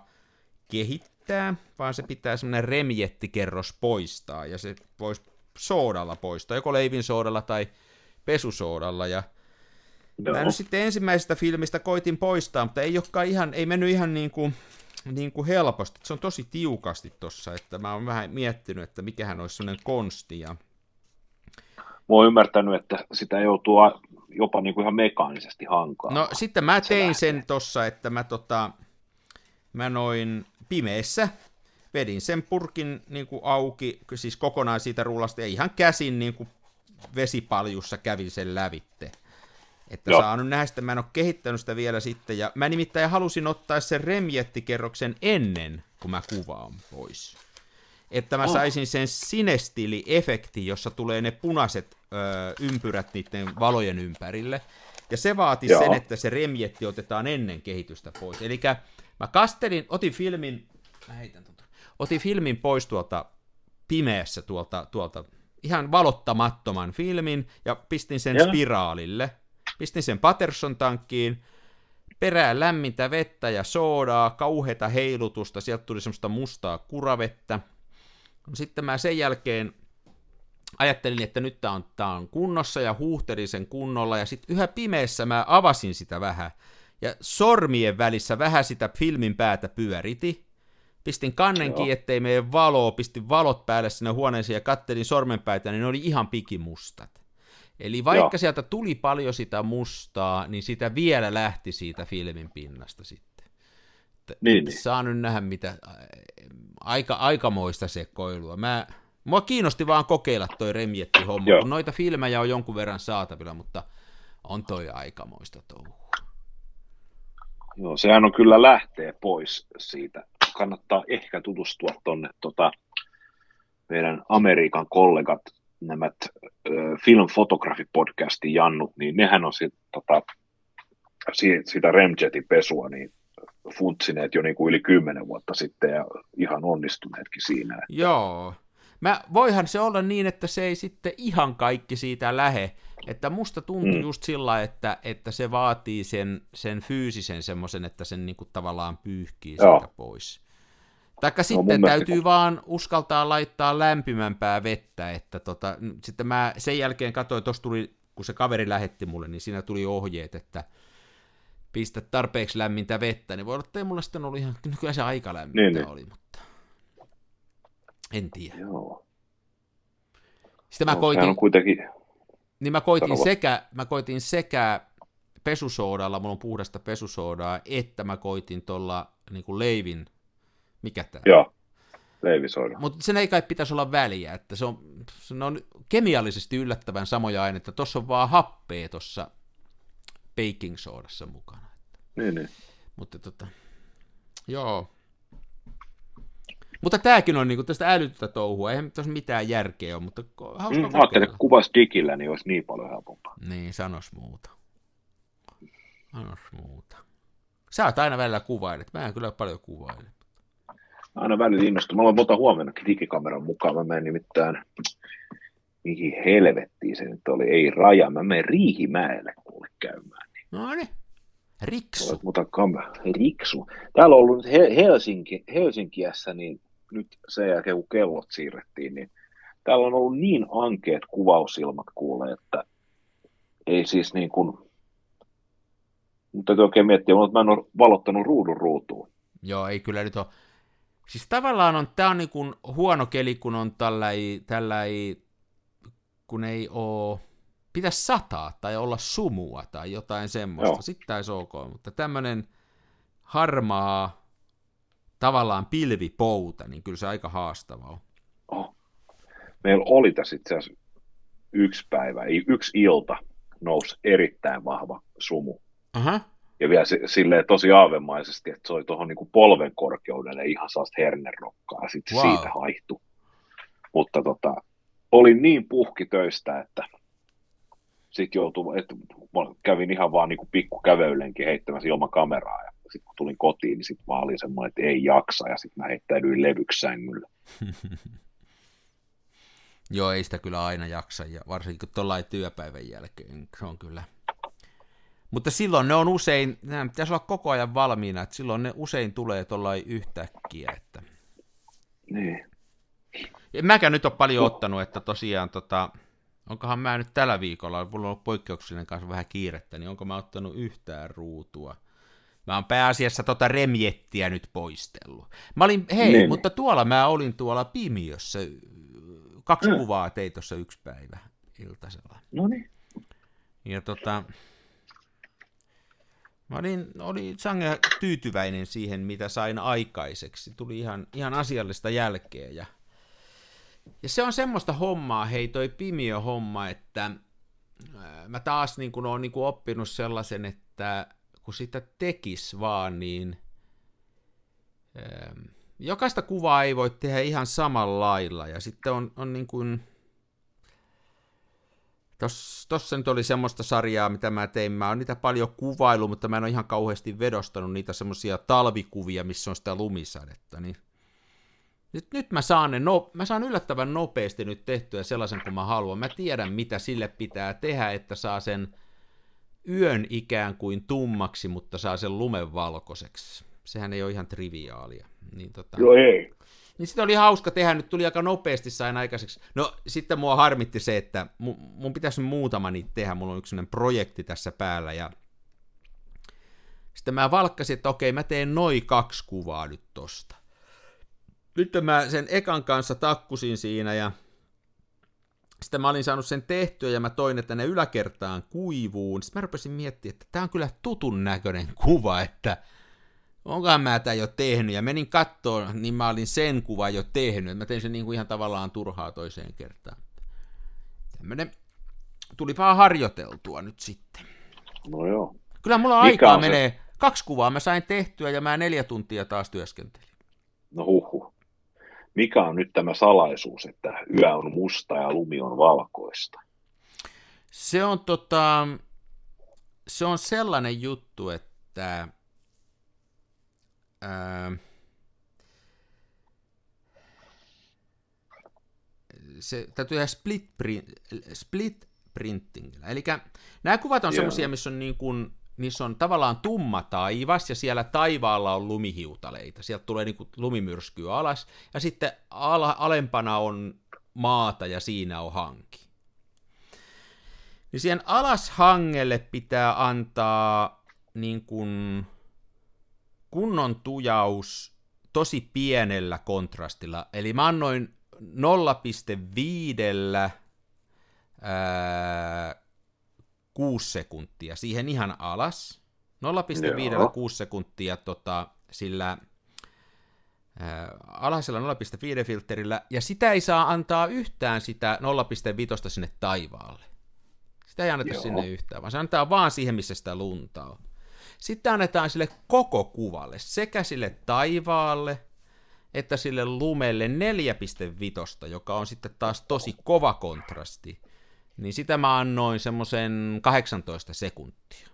Speaker 2: kehittää, vaan se pitää semmoinen remjettikerros poistaa. Ja se voisi soodalla poistaa, joko leivin soodalla tai pesusoodalla. Ja no. Mä nyt sitten ensimmäisestä filmistä koitin poistaa, mutta ei olekaan ihan, ei mennyt ihan niin kuin niin kuin helposti. Se on tosi tiukasti tossa, että mä oon vähän miettinyt, että mikähän olisi sellainen konsti. Ja...
Speaker 3: Mä oon ymmärtänyt, että sitä joutuu jopa niin kuin ihan mekaanisesti hankaan.
Speaker 2: No sitten mä tein sen tossa, että mä, tota, mä noin pimeessä vedin sen purkin niin kuin auki, siis kokonaan siitä rullasta ja ihan käsin niin kuin vesipaljussa kävin sen lävitte. Että Joo. saa nyt nähdä sitä, mä en ole kehittänyt sitä vielä sitten, ja mä nimittäin halusin ottaa sen remjettikerroksen ennen, kun mä kuvaan pois. Että mä oh. saisin sen sinestili-efekti, jossa tulee ne punaiset ö, ympyrät niiden valojen ympärille. Ja se vaati Joo. sen, että se remjetti otetaan ennen kehitystä pois. Eli mä kastelin, otin filmin, mä heitän tuota, otin filmin pois tuolta pimeässä tuolta, tuolta ihan valottamattoman filmin ja pistin sen ja. spiraalille pistin sen Patterson-tankkiin, perään lämmintä vettä ja soodaa, kauheita heilutusta, sieltä tuli semmoista mustaa kuravettä. Sitten mä sen jälkeen ajattelin, että nyt tää on, tää on kunnossa ja huuhtelin sen kunnolla ja sitten yhä pimeässä mä avasin sitä vähän ja sormien välissä vähän sitä filmin päätä pyöriti. Pistin kannenkin, ettei mene valoa, pistin valot päälle sinne huoneeseen ja kattelin sormenpäitä, niin ne oli ihan pikimustat. Eli vaikka Joo. sieltä tuli paljon sitä mustaa, niin sitä vielä lähti siitä filmin pinnasta sitten. Niin, niin. Saa nyt nähdä, mitä aika, aikamoista sekoilua. Mä, mua kiinnosti vaan kokeilla toi remjetti-homma, Joo. kun noita filmejä on jonkun verran saatavilla, mutta on toi aikamoista touhua.
Speaker 3: Joo, sehän on kyllä lähtee pois siitä. Kannattaa ehkä tutustua tonne tota, meidän Amerikan kollegat nämä Film Photography podcastin jannut, niin nehän on sit, tota, sitä Remjetin pesua niin funtsineet jo niin kuin yli kymmenen vuotta sitten ja ihan onnistuneetkin siinä. Että...
Speaker 2: Joo. Mä, voihan se olla niin, että se ei sitten ihan kaikki siitä lähe. Että musta tuntuu mm. just sillä, että, että se vaatii sen, sen fyysisen semmoisen, että sen niin kuin tavallaan pyyhkii Joo. siitä pois. Taikka no, sitten täytyy mielestä... vaan uskaltaa laittaa lämpimämpää vettä, että tota, sitten mä sen jälkeen katsoin, tuossa tuli, kun se kaveri lähetti mulle, niin siinä tuli ohjeet, että pistä tarpeeksi lämmintä vettä, niin voi olla, että ei mulla sitten ollut ihan, kyllä se aika lämmintä niin, niin. oli, mutta en tiedä. Joo. Sitten mä no, koitin, kuitenkin... niin mä koitin sekä, mä koitin sekä pesusoodalla, mulla on puhdasta pesusoodaa, että mä koitin tuolla niin leivin mikä tämä?
Speaker 3: Joo, leivisoida.
Speaker 2: Mutta sen ei kai pitäisi olla väliä, että se on, se on kemiallisesti yllättävän samoja aineita. Tuossa on vaan happea tuossa baking soodassa mukana.
Speaker 3: Niin, niin.
Speaker 2: Mutta tota, joo. Mutta tämäkin on niinku tästä älyttä touhua, eihän tässä mitään järkeä ole, mutta hauska mm,
Speaker 3: Ajattelin, että kuvas digillä, niin olisi niin paljon helpompaa.
Speaker 2: Niin, sanos muuta. Sanos muuta. Sä oot aina välillä kuvailet, mä en kyllä paljon kuvaile
Speaker 3: aina välillä innostunut. Mä monta huomenna digikameran mukaan. Mä menen nimittäin, mihin helvettiin se nyt oli, ei raja. Mä menen Riihimäelle kuule käymään.
Speaker 2: No niin, Riksu.
Speaker 3: Mutta kam- Riksu. Täällä on ollut Helsinki, Helsinkiässä, niin nyt sen jälkeen kun kellot siirrettiin, niin täällä on ollut niin ankeet kuvausilmat kuule, että ei siis niin kuin, mutta täytyy oikein miettiä, mutta mä en ole valottanut ruudun ruutuun.
Speaker 2: Joo, ei kyllä nyt ole Siis tavallaan on, tämä on niin kuin huono keli, kun on tällai, tällai, kun ei ole, pitäisi sataa tai olla sumua tai jotain semmoista, Joo. sitten taisi ok, mutta tämmöinen harmaa tavallaan pilvipouta, niin kyllä se aika haastava on.
Speaker 3: Oh. Meillä oli tässä itse asiassa yksi päivä, yksi ilta nousi erittäin vahva sumu.
Speaker 2: Aha.
Speaker 3: ja vielä silleen tosi aavemaisesti, että se oli tuohon niin polven korkeudelle ihan sellaista hernerokkaa, sitten wow. siitä haihtui. Mutta tota, olin niin puhkitöistä, että sitten joutui, että kävin ihan vaan niin pikku käveylenkin heittämässä ilman kameraa, ja sitten kun tulin kotiin, niin sitten vaan oli semmoinen, että ei jaksa, ja sitten mä heittäydyin levyksängyllä. [laughs]
Speaker 2: Joo, ei sitä kyllä aina jaksa, ja varsinkin tuollain työpäivän jälkeen, se on kyllä. Mutta silloin ne on usein, nämä pitäisi olla koko ajan valmiina, että silloin ne usein tulee tuollain yhtäkkiä, että...
Speaker 3: Niin.
Speaker 2: En mäkään nyt ole paljon ottanut, että tosiaan tota, onkohan mä nyt tällä viikolla, mulla on ollut poikkeuksellinen kanssa vähän kiirettä, niin onko mä ottanut yhtään ruutua. Mä oon pääasiassa tota remjettiä nyt poistellut. Mä olin, hei, niin. mutta tuolla mä olin tuolla Pimiössä kaksi mm. kuvaa tein tuossa yksi päivä iltasella.
Speaker 3: No niin.
Speaker 2: Ja tota, mä olin, olin sangen tyytyväinen siihen, mitä sain aikaiseksi. Tuli ihan, ihan asiallista jälkeä. Ja, ja se on semmoista hommaa, hei toi Pimiö-homma, että mä taas niin kun olen niin kun oppinut sellaisen, että kun sitä tekis vaan, niin jokaista kuvaa ei voi tehdä ihan samalla lailla, ja sitten on, on niin kuin, Tossa nyt oli semmoista sarjaa, mitä mä tein. Mä oon niitä paljon kuvailu, mutta mä en ole ihan kauheasti vedostanut niitä semmoisia talvikuvia, missä on sitä lumisadetta. Niin nyt, nyt mä, saan ne no, mä saan yllättävän nopeasti nyt tehtyä sellaisen kuin mä haluan. Mä tiedän, mitä sille pitää tehdä, että saa sen yön ikään kuin tummaksi, mutta saa sen lumen valkoiseksi. Sehän ei ole ihan triviaalia. Niin tota...
Speaker 3: Joo, ei.
Speaker 2: Niin sitten oli hauska tehdä, nyt tuli aika nopeasti sain aikaiseksi. No sitten mua harmitti se, että mun, mun pitäisi muutama niitä tehdä, mulla on yksi projekti tässä päällä ja sitten mä valkkasin, että okei, mä teen noin kaksi kuvaa nyt tosta. Nyt mä sen ekan kanssa takkusin siinä ja sitten mä olin saanut sen tehtyä ja mä toin, ne yläkertaan kuivuun. Sitten mä rupesin miettimään, että tämä on kyllä tutun näköinen kuva, että onkohan mä tätä jo tehnyt, ja menin kattoon, niin mä olin sen kuva jo tehnyt, mä tein sen niin kuin ihan tavallaan turhaa toiseen kertaan. Tämmönen, tulipa harjoiteltua nyt sitten.
Speaker 3: No joo.
Speaker 2: Kyllä mulla Mikä aikaa menee, kaksi kuvaa mä sain tehtyä, ja mä neljä tuntia taas työskentelin.
Speaker 3: No huhu. Mikä on nyt tämä salaisuus, että yö on musta ja lumi on valkoista?
Speaker 2: Se on tota, se on sellainen juttu, että ää, se täytyy tehdä split, print, split printingillä. Eli nämä kuvat on semmoisia, missä on niin kuin, niissä on tavallaan tumma taivas ja siellä taivaalla on lumihiutaleita. Sieltä tulee niin lumimyrskyä alas ja sitten ala, alempana on maata ja siinä on hanki. Niin siihen alashangelle pitää antaa niin kuin kunnon tujaus tosi pienellä kontrastilla. Eli mä annoin 0,5 6 sekuntia siihen ihan alas. 0,5 6 sekuntia tota, sillä ää, alhaisella 0,5 filterillä, ja sitä ei saa antaa yhtään sitä 0,5 sinne taivaalle. Sitä ei anneta Joo. sinne yhtään, vaan se antaa vaan siihen, missä sitä lunta on. Sitten annetaan sille koko kuvalle, sekä sille taivaalle, että sille lumelle 4.5, joka on sitten taas tosi kova kontrasti, niin sitä mä annoin semmoisen 18 sekuntia.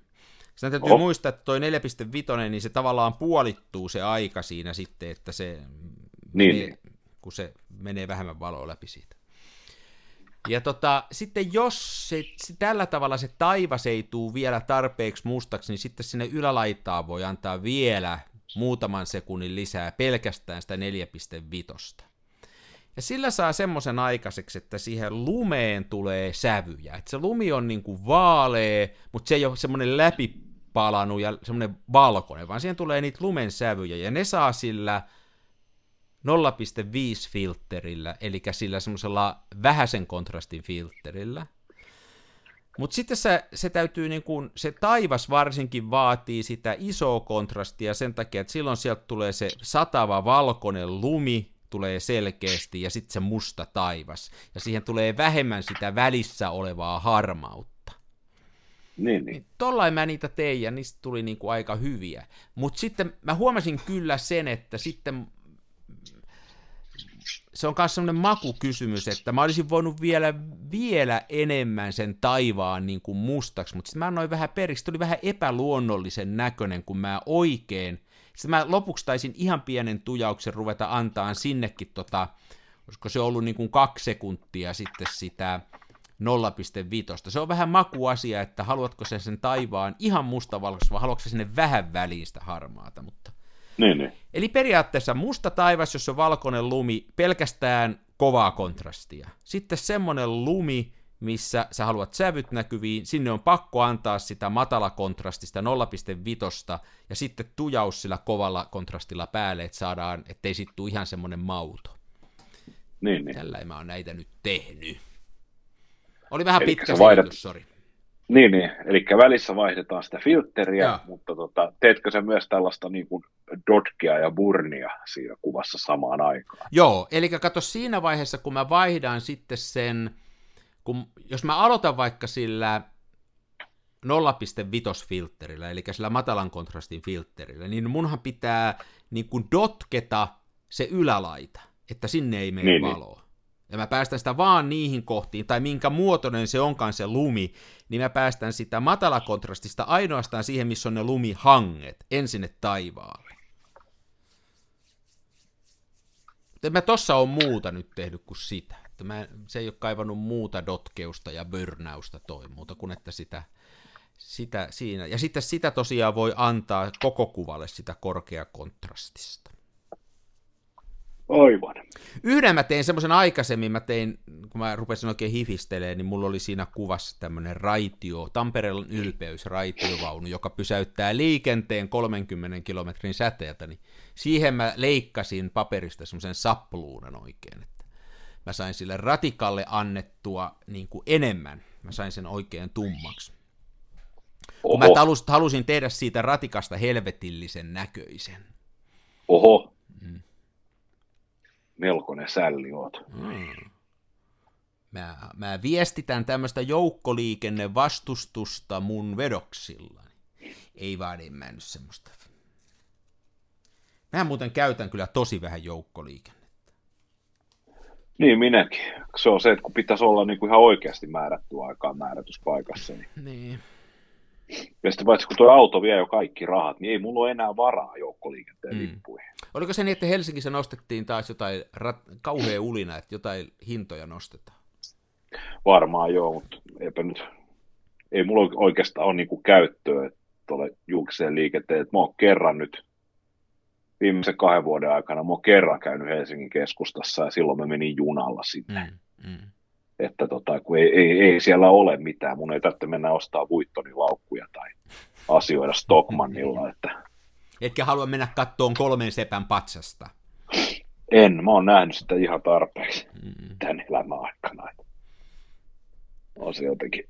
Speaker 2: Sitten täytyy Oho. muistaa, että toi 4.5, niin se tavallaan puolittuu se aika siinä sitten, että se niin. menee, kun se menee vähemmän valoa läpi siitä. Ja tota, sitten jos se, se, tällä tavalla se taivas ei tule vielä tarpeeksi mustaksi, niin sitten sinne ylälaitaan voi antaa vielä muutaman sekunnin lisää pelkästään sitä 4.5. Ja sillä saa semmoisen aikaiseksi, että siihen lumeen tulee sävyjä. Että se lumi on niin kuin vaalea, mutta se ei ole semmoinen läpipalanut ja semmoinen valkoinen, vaan siihen tulee niitä lumen sävyjä. Ja ne saa sillä 0,5 filterillä, eli sillä semmoisella vähäisen kontrastin filterillä. Mutta sitten se, se täytyy, niin kun, se taivas varsinkin vaatii sitä isoa kontrastia sen takia, että silloin sieltä tulee se satava valkoinen lumi, tulee selkeästi, ja sitten se musta taivas. Ja siihen tulee vähemmän sitä välissä olevaa harmautta.
Speaker 3: Niin, niin.
Speaker 2: Tollain mä niitä tein ja niistä tuli niinku aika hyviä. Mutta sitten mä huomasin kyllä sen, että sitten se on myös semmoinen makukysymys, että mä olisin voinut vielä, vielä enemmän sen taivaan niin kuin mustaksi, mutta sitten mä annoin vähän periksi, oli vähän epäluonnollisen näköinen, kun mä oikein, sitten mä lopuksi taisin ihan pienen tujauksen ruveta antaa sinnekin tota, olisiko se ollut niin kuin kaksi sekuntia sitten sitä 0,5. Se on vähän makuasia, että haluatko sen sen taivaan ihan mustavalkoista vai haluatko sinne vähän väliin sitä harmaata, mutta
Speaker 3: niin, niin.
Speaker 2: Eli periaatteessa musta taivas, jos on valkoinen lumi, pelkästään kovaa kontrastia. Sitten semmoinen lumi, missä sä haluat sävyt näkyviin, sinne on pakko antaa sitä matala kontrastista 0,5 ja sitten tujaus sillä kovalla kontrastilla päälle, että saadaan, ettei sit tule ihan semmoinen mauto.
Speaker 3: Niin, niin.
Speaker 2: Tällä mä oon näitä nyt tehnyt. Oli vähän
Speaker 3: Elikkä
Speaker 2: pitkä
Speaker 3: sä vaihdat-
Speaker 2: sori.
Speaker 3: Niin, niin. eli välissä vaihdetaan sitä filtteriä,
Speaker 2: Joo.
Speaker 3: mutta tota, teetkö se myös tällaista niin kuin dodgea ja burnia siinä kuvassa samaan aikaan?
Speaker 2: Joo, eli kato siinä vaiheessa, kun mä vaihdan sitten sen, kun, jos mä aloitan vaikka sillä 0,5 filterillä, eli sillä matalan kontrastin filterillä, niin munhan pitää niin kuin dotketa se ylälaita, että sinne ei mene
Speaker 3: Niin,
Speaker 2: niin,
Speaker 3: niin.
Speaker 2: valoa. Ja mä päästän sitä vaan niihin kohtiin, tai minkä muotoinen se onkaan se lumi, niin mä päästän sitä matalakontrastista ainoastaan siihen, missä on ne lumihanget, en sinne taivaalle. Mutta en mä tossa on muuta nyt tehnyt kuin sitä. Että mä, se ei ole kaivannut muuta dotkeusta ja börnäusta toi muuta kuin että sitä, sitä siinä. Ja sitten sitä tosiaan voi antaa koko kuvalle sitä korkeakontrastista.
Speaker 3: Aivan.
Speaker 2: Yhden mä tein semmoisen aikaisemmin, mä tein, kun mä rupesin oikein hifistelemään, niin mulla oli siinä kuvassa tämmöinen raitio, Tampereen ylpeys raitiovaunu, joka pysäyttää liikenteen 30 kilometrin säteeltä, niin siihen mä leikkasin paperista semmoisen sapluunan oikein, että mä sain sille ratikalle annettua niin kuin enemmän, mä sain sen oikein tummaksi. Kun mä
Speaker 3: Oho,
Speaker 2: talus, halusin tehdä siitä ratikasta helvetillisen näköisen.
Speaker 3: oho. Melkoinen sälli oot.
Speaker 2: Mm. Mä, mä viestitän tämmöistä joukkoliikennevastustusta mun vedoksillani. Ei vaan en mä nyt semmoista. Mä muuten käytän kyllä tosi vähän joukkoliikennettä.
Speaker 3: Niin minäkin. Se on se, että kun pitäisi olla niin kuin ihan oikeasti määrätty aikaan määrätyspaikassa. Niin.
Speaker 2: Niin.
Speaker 3: Ja sitten paitsi kun tuo auto vie jo kaikki rahat, niin ei mulla ole enää varaa joukkoliikenteen
Speaker 2: Mm.
Speaker 3: mm. lippuihin.
Speaker 2: Oliko se niin, että Helsingissä nostettiin taas jotain rat- kauhea ulina, että jotain hintoja nostetaan?
Speaker 3: Varmaan joo, mutta eipä nyt, ei mulla oikeastaan ole niinku käyttöä tuolle julkiseen liikenteen. Et mä oon kerran nyt, viimeisen kahden vuoden aikana, mä oon kerran käynyt Helsingin keskustassa ja silloin mä menin junalla sinne.
Speaker 2: Mm. Mm.
Speaker 3: Että tota, kun ei, ei, ei, siellä ole mitään, mun ei tarvitse mennä ostaa Vuittonin laukkuja tai asioida Stockmannilla, että
Speaker 2: Etkä halua mennä kattoon kolmen sepän patsasta.
Speaker 3: en, mä oon nähnyt sitä ihan tarpeeksi
Speaker 2: Mm.
Speaker 3: tämän elämän aikana. On se jotenkin.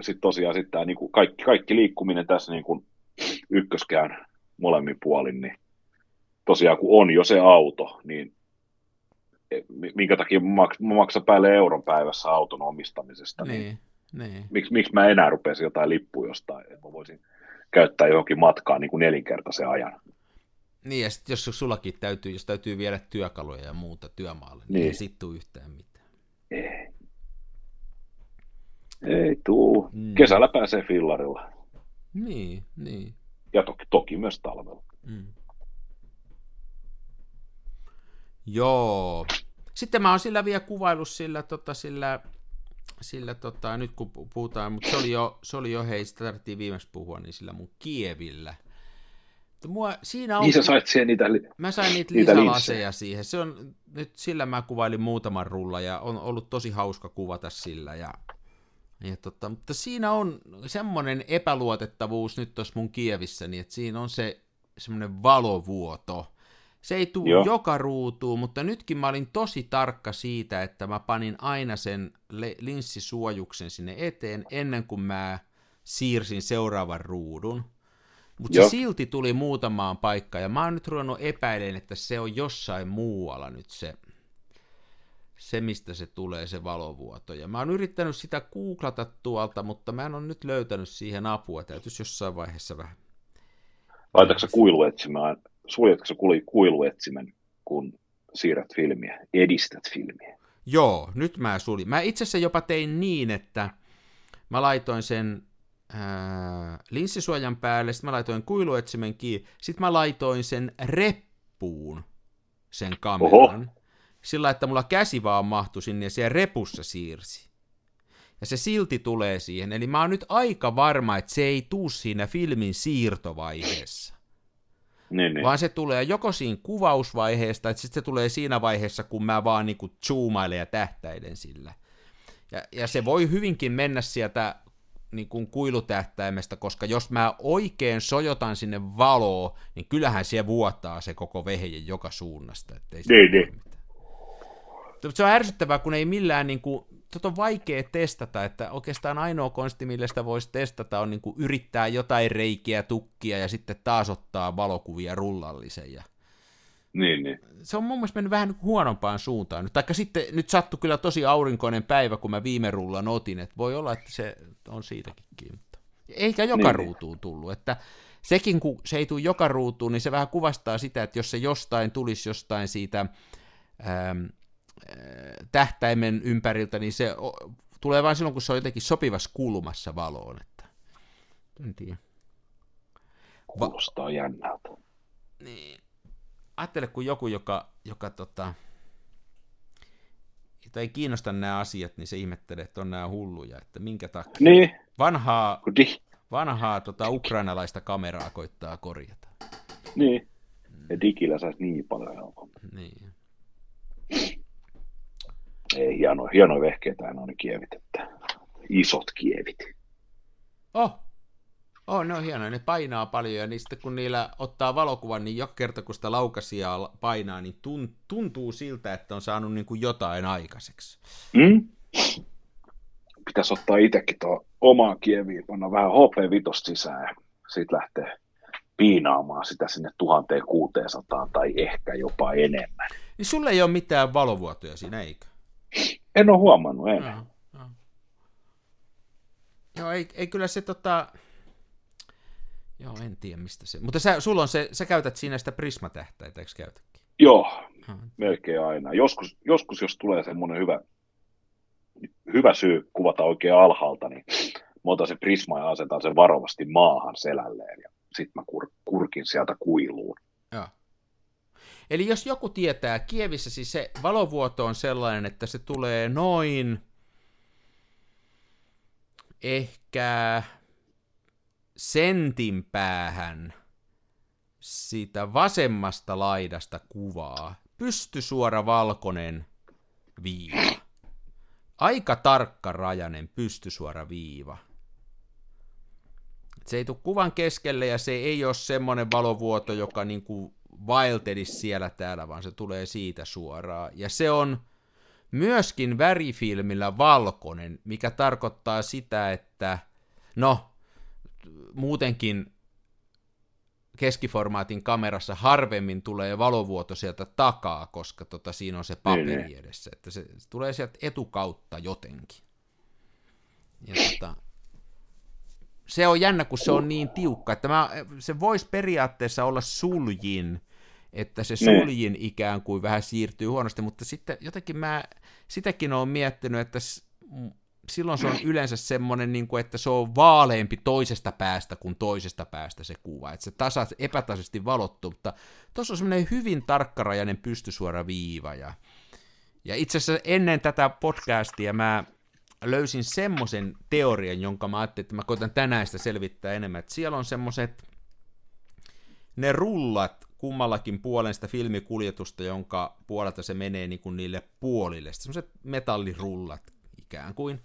Speaker 3: Sitten tosiaan sit tää, niinku, kaikki, kaikki liikkuminen tässä niinku, ykköskään molemmin puolin, niin tosiaan kun on jo se auto, niin e- mi- minkä takia maks- mä maksan päälle euron päivässä auton omistamisesta, niin,
Speaker 2: Niin, niin.
Speaker 3: miksi, miksi mä enää rupeaisin jotain lippuja jostain, että mä voisin käyttää johonkin matkaan niin kuin nelinkertaisen ajan.
Speaker 2: Niin, ja sitten jos sullakin täytyy, jos täytyy viedä työkaluja ja muuta työmaalle, niin,
Speaker 3: Niin.
Speaker 2: ei sit tuu yhtään mitään.
Speaker 3: Ei. Ei tuu.
Speaker 2: Mm.
Speaker 3: Kesällä pääsee fillarilla.
Speaker 2: Niin, niin.
Speaker 3: Ja toki, toki myös talvella.
Speaker 2: Mm. Joo. Sitten mä oon sillä vielä kuvaillut sillä, tota, sillä, sillä tota, nyt kun pu- puhutaan, mutta se oli jo, se oli jo hei, sitä tarvittiin viimeksi puhua, niin sillä mun Kievillä. Mua, siinä on,
Speaker 3: Niin sä sait siihen niitä...
Speaker 2: mä sain niitä,
Speaker 3: niitä
Speaker 2: lisälaseja siihen. Se on, nyt sillä mä kuvailin muutaman rulla ja on ollut tosi hauska kuvata sillä. Ja, ja tota, mutta siinä on semmoinen epäluotettavuus nyt tuossa mun Kievissä, niin että siinä on se semmoinen valovuoto. Se ei tule
Speaker 3: Joo.
Speaker 2: joka ruutuun, mutta nytkin mä olin tosi tarkka siitä, että mä panin aina sen le- linssisuojuksen sinne eteen ennen kuin mä siirsin seuraavan ruudun. Mutta se silti tuli muutamaan paikkaan, ja mä oon nyt ruvennut epäilemään, että se on jossain muualla nyt se, se, mistä se tulee, se valovuoto. Ja mä oon yrittänyt sitä googlata tuolta, mutta mä en ole nyt löytänyt siihen apua. Täytyisi jossain vaiheessa vähän.
Speaker 3: Laitatko sä kuiluetsimään, suljetko sä kuiluetsimen, kun siirrät filmiä, edistät filmiä?
Speaker 2: Joo, nyt mä sulin. Mä itse asiassa jopa tein niin, että mä laitoin sen ää, linssisuojan päälle, sitten mä laitoin kuiluetsimen kiinni, sitten mä laitoin sen reppuun, sen kameran. Oho. Sillä, että mulla käsi vaan mahtui sinne ja siellä repussa siirsi. Ja se silti tulee siihen. Eli mä oon nyt aika varma, että se ei tuu siinä filmin siirtovaiheessa.
Speaker 3: Niin, niin.
Speaker 2: Vaan se tulee joko siinä kuvausvaiheesta, että sitten se tulee siinä vaiheessa, kun mä vaan niinku zoomailen ja tähtäilen sillä. Ja, ja se voi hyvinkin mennä sieltä niin kuin kuilutähtäimestä, koska jos mä oikein sojotan sinne valoa, niin kyllähän se vuotaa se koko vehje joka suunnasta. Ettei
Speaker 3: niin, niin.
Speaker 2: Se on ärsyttävää, kun ei millään, niin kuin, tota on vaikea testata, että oikeastaan ainoa konsti, millä sitä voisi testata, on niin kuin yrittää jotain reikiä, tukkia ja sitten taas ottaa valokuvia rullallisen. Ja...
Speaker 3: Niin, niin.
Speaker 2: Se on mun mielestä mennyt vähän huonompaan suuntaan. Nyt, taikka sitten nyt sattui kyllä tosi aurinkoinen päivä, kun mä viime rullan otin, että voi olla, että se on siitäkin kiinni. Eikä joka niin, niin. ruutuun tullut, että sekin kun se ei tule joka ruutuun, niin se vähän kuvastaa sitä, että jos se jostain tulisi jostain siitä ähm, tähtäimen ympäriltä, niin se tulee vain silloin, kun se on jotenkin sopivassa kulmassa valoon. Että... En tiedä.
Speaker 3: Kuulostaa Va- jännältä.
Speaker 2: Niin. Ajattele, kun joku, joka, joka tota, jota ei kiinnosta nämä asiat, niin se ihmettelee, että on nämä hulluja, että minkä takia.
Speaker 3: Niin.
Speaker 2: Vanhaa, vanhaa tota, ukrainalaista kameraa koittaa korjata.
Speaker 3: Niin. Ja digillä saisi niin paljon helpommin.
Speaker 2: Niin.
Speaker 3: Ei, hieno, hienoja vehkeitä on ne kievit, että isot kievit.
Speaker 2: Oh, Oh, ne on hienoja, ne painaa paljon ja sitten kun niillä ottaa valokuvan, niin joka kerta kun sitä laukasia painaa, niin tuntuu siltä, että on saanut niin kuin jotain aikaiseksi.
Speaker 3: Mm? Pitäisi ottaa itsekin tuo omaa kieviä, panna vähän HP5 sisään ja siitä lähtee piinaamaan sitä sinne 1600 tai ehkä jopa enemmän.
Speaker 2: Niin sulle ei ole mitään valovuotoja siinä, eikö?
Speaker 3: En ole huomannut, en. Joo,
Speaker 2: joo. joo ei, ei kyllä se tota... Joo, en tiedä mistä se... Mutta sä, sulla on se, sä käytät siinä sitä prismatähtäitä, eikö käytäkin?
Speaker 3: Joo, hmm. melkein aina. Joskus, joskus jos tulee semmoinen hyvä, hyvä syy kuvata oikein alhaalta, niin mä otan se prisma ja asetan sen varovasti maahan selälleen ja sitten mä kur, kurkin sieltä kuiluun.
Speaker 2: Eli jos joku tietää, Kievissä siis se valovuoto on sellainen, että se tulee noin ehkä sentin päähän siitä vasemmasta laidasta kuvaa. Pystysuora valkoinen viiva. Aika tarkka rajainen pystysuora viiva. Se ei tule kuvan keskelle ja se ei ole semmoinen valovuoto, joka niinku vaeltelisi siellä täällä, vaan se tulee siitä suoraan. Ja se on myöskin värifilmillä valkoinen, mikä tarkoittaa sitä, että no, muutenkin keskiformaatin kamerassa harvemmin tulee valovuoto sieltä takaa, koska tota, siinä on se paperi niin, niin. edessä. Että se, se tulee sieltä etukautta jotenkin. Ja tota, se on jännä, kun se on niin tiukka, että mä, se voisi periaatteessa olla suljin, että se niin. suljin ikään kuin vähän siirtyy huonosti, mutta sitten jotenkin mä sitäkin olen miettinyt, että silloin se on yleensä semmoinen, niin kuin, että se on vaaleampi toisesta päästä kuin toisesta päästä se kuva, että se tasa, epätasaisesti valottu, mutta tuossa on semmoinen hyvin tarkkarajainen pystysuora viiva, ja, ja itse asiassa ennen tätä podcastia mä löysin semmoisen teorian, jonka mä ajattelin, että mä koitan tänään sitä selvittää enemmän, että siellä on semmoiset ne rullat kummallakin puolen sitä filmikuljetusta, jonka puolelta se menee niin kuin niille puolille, semmoiset metallirullat ikään kuin,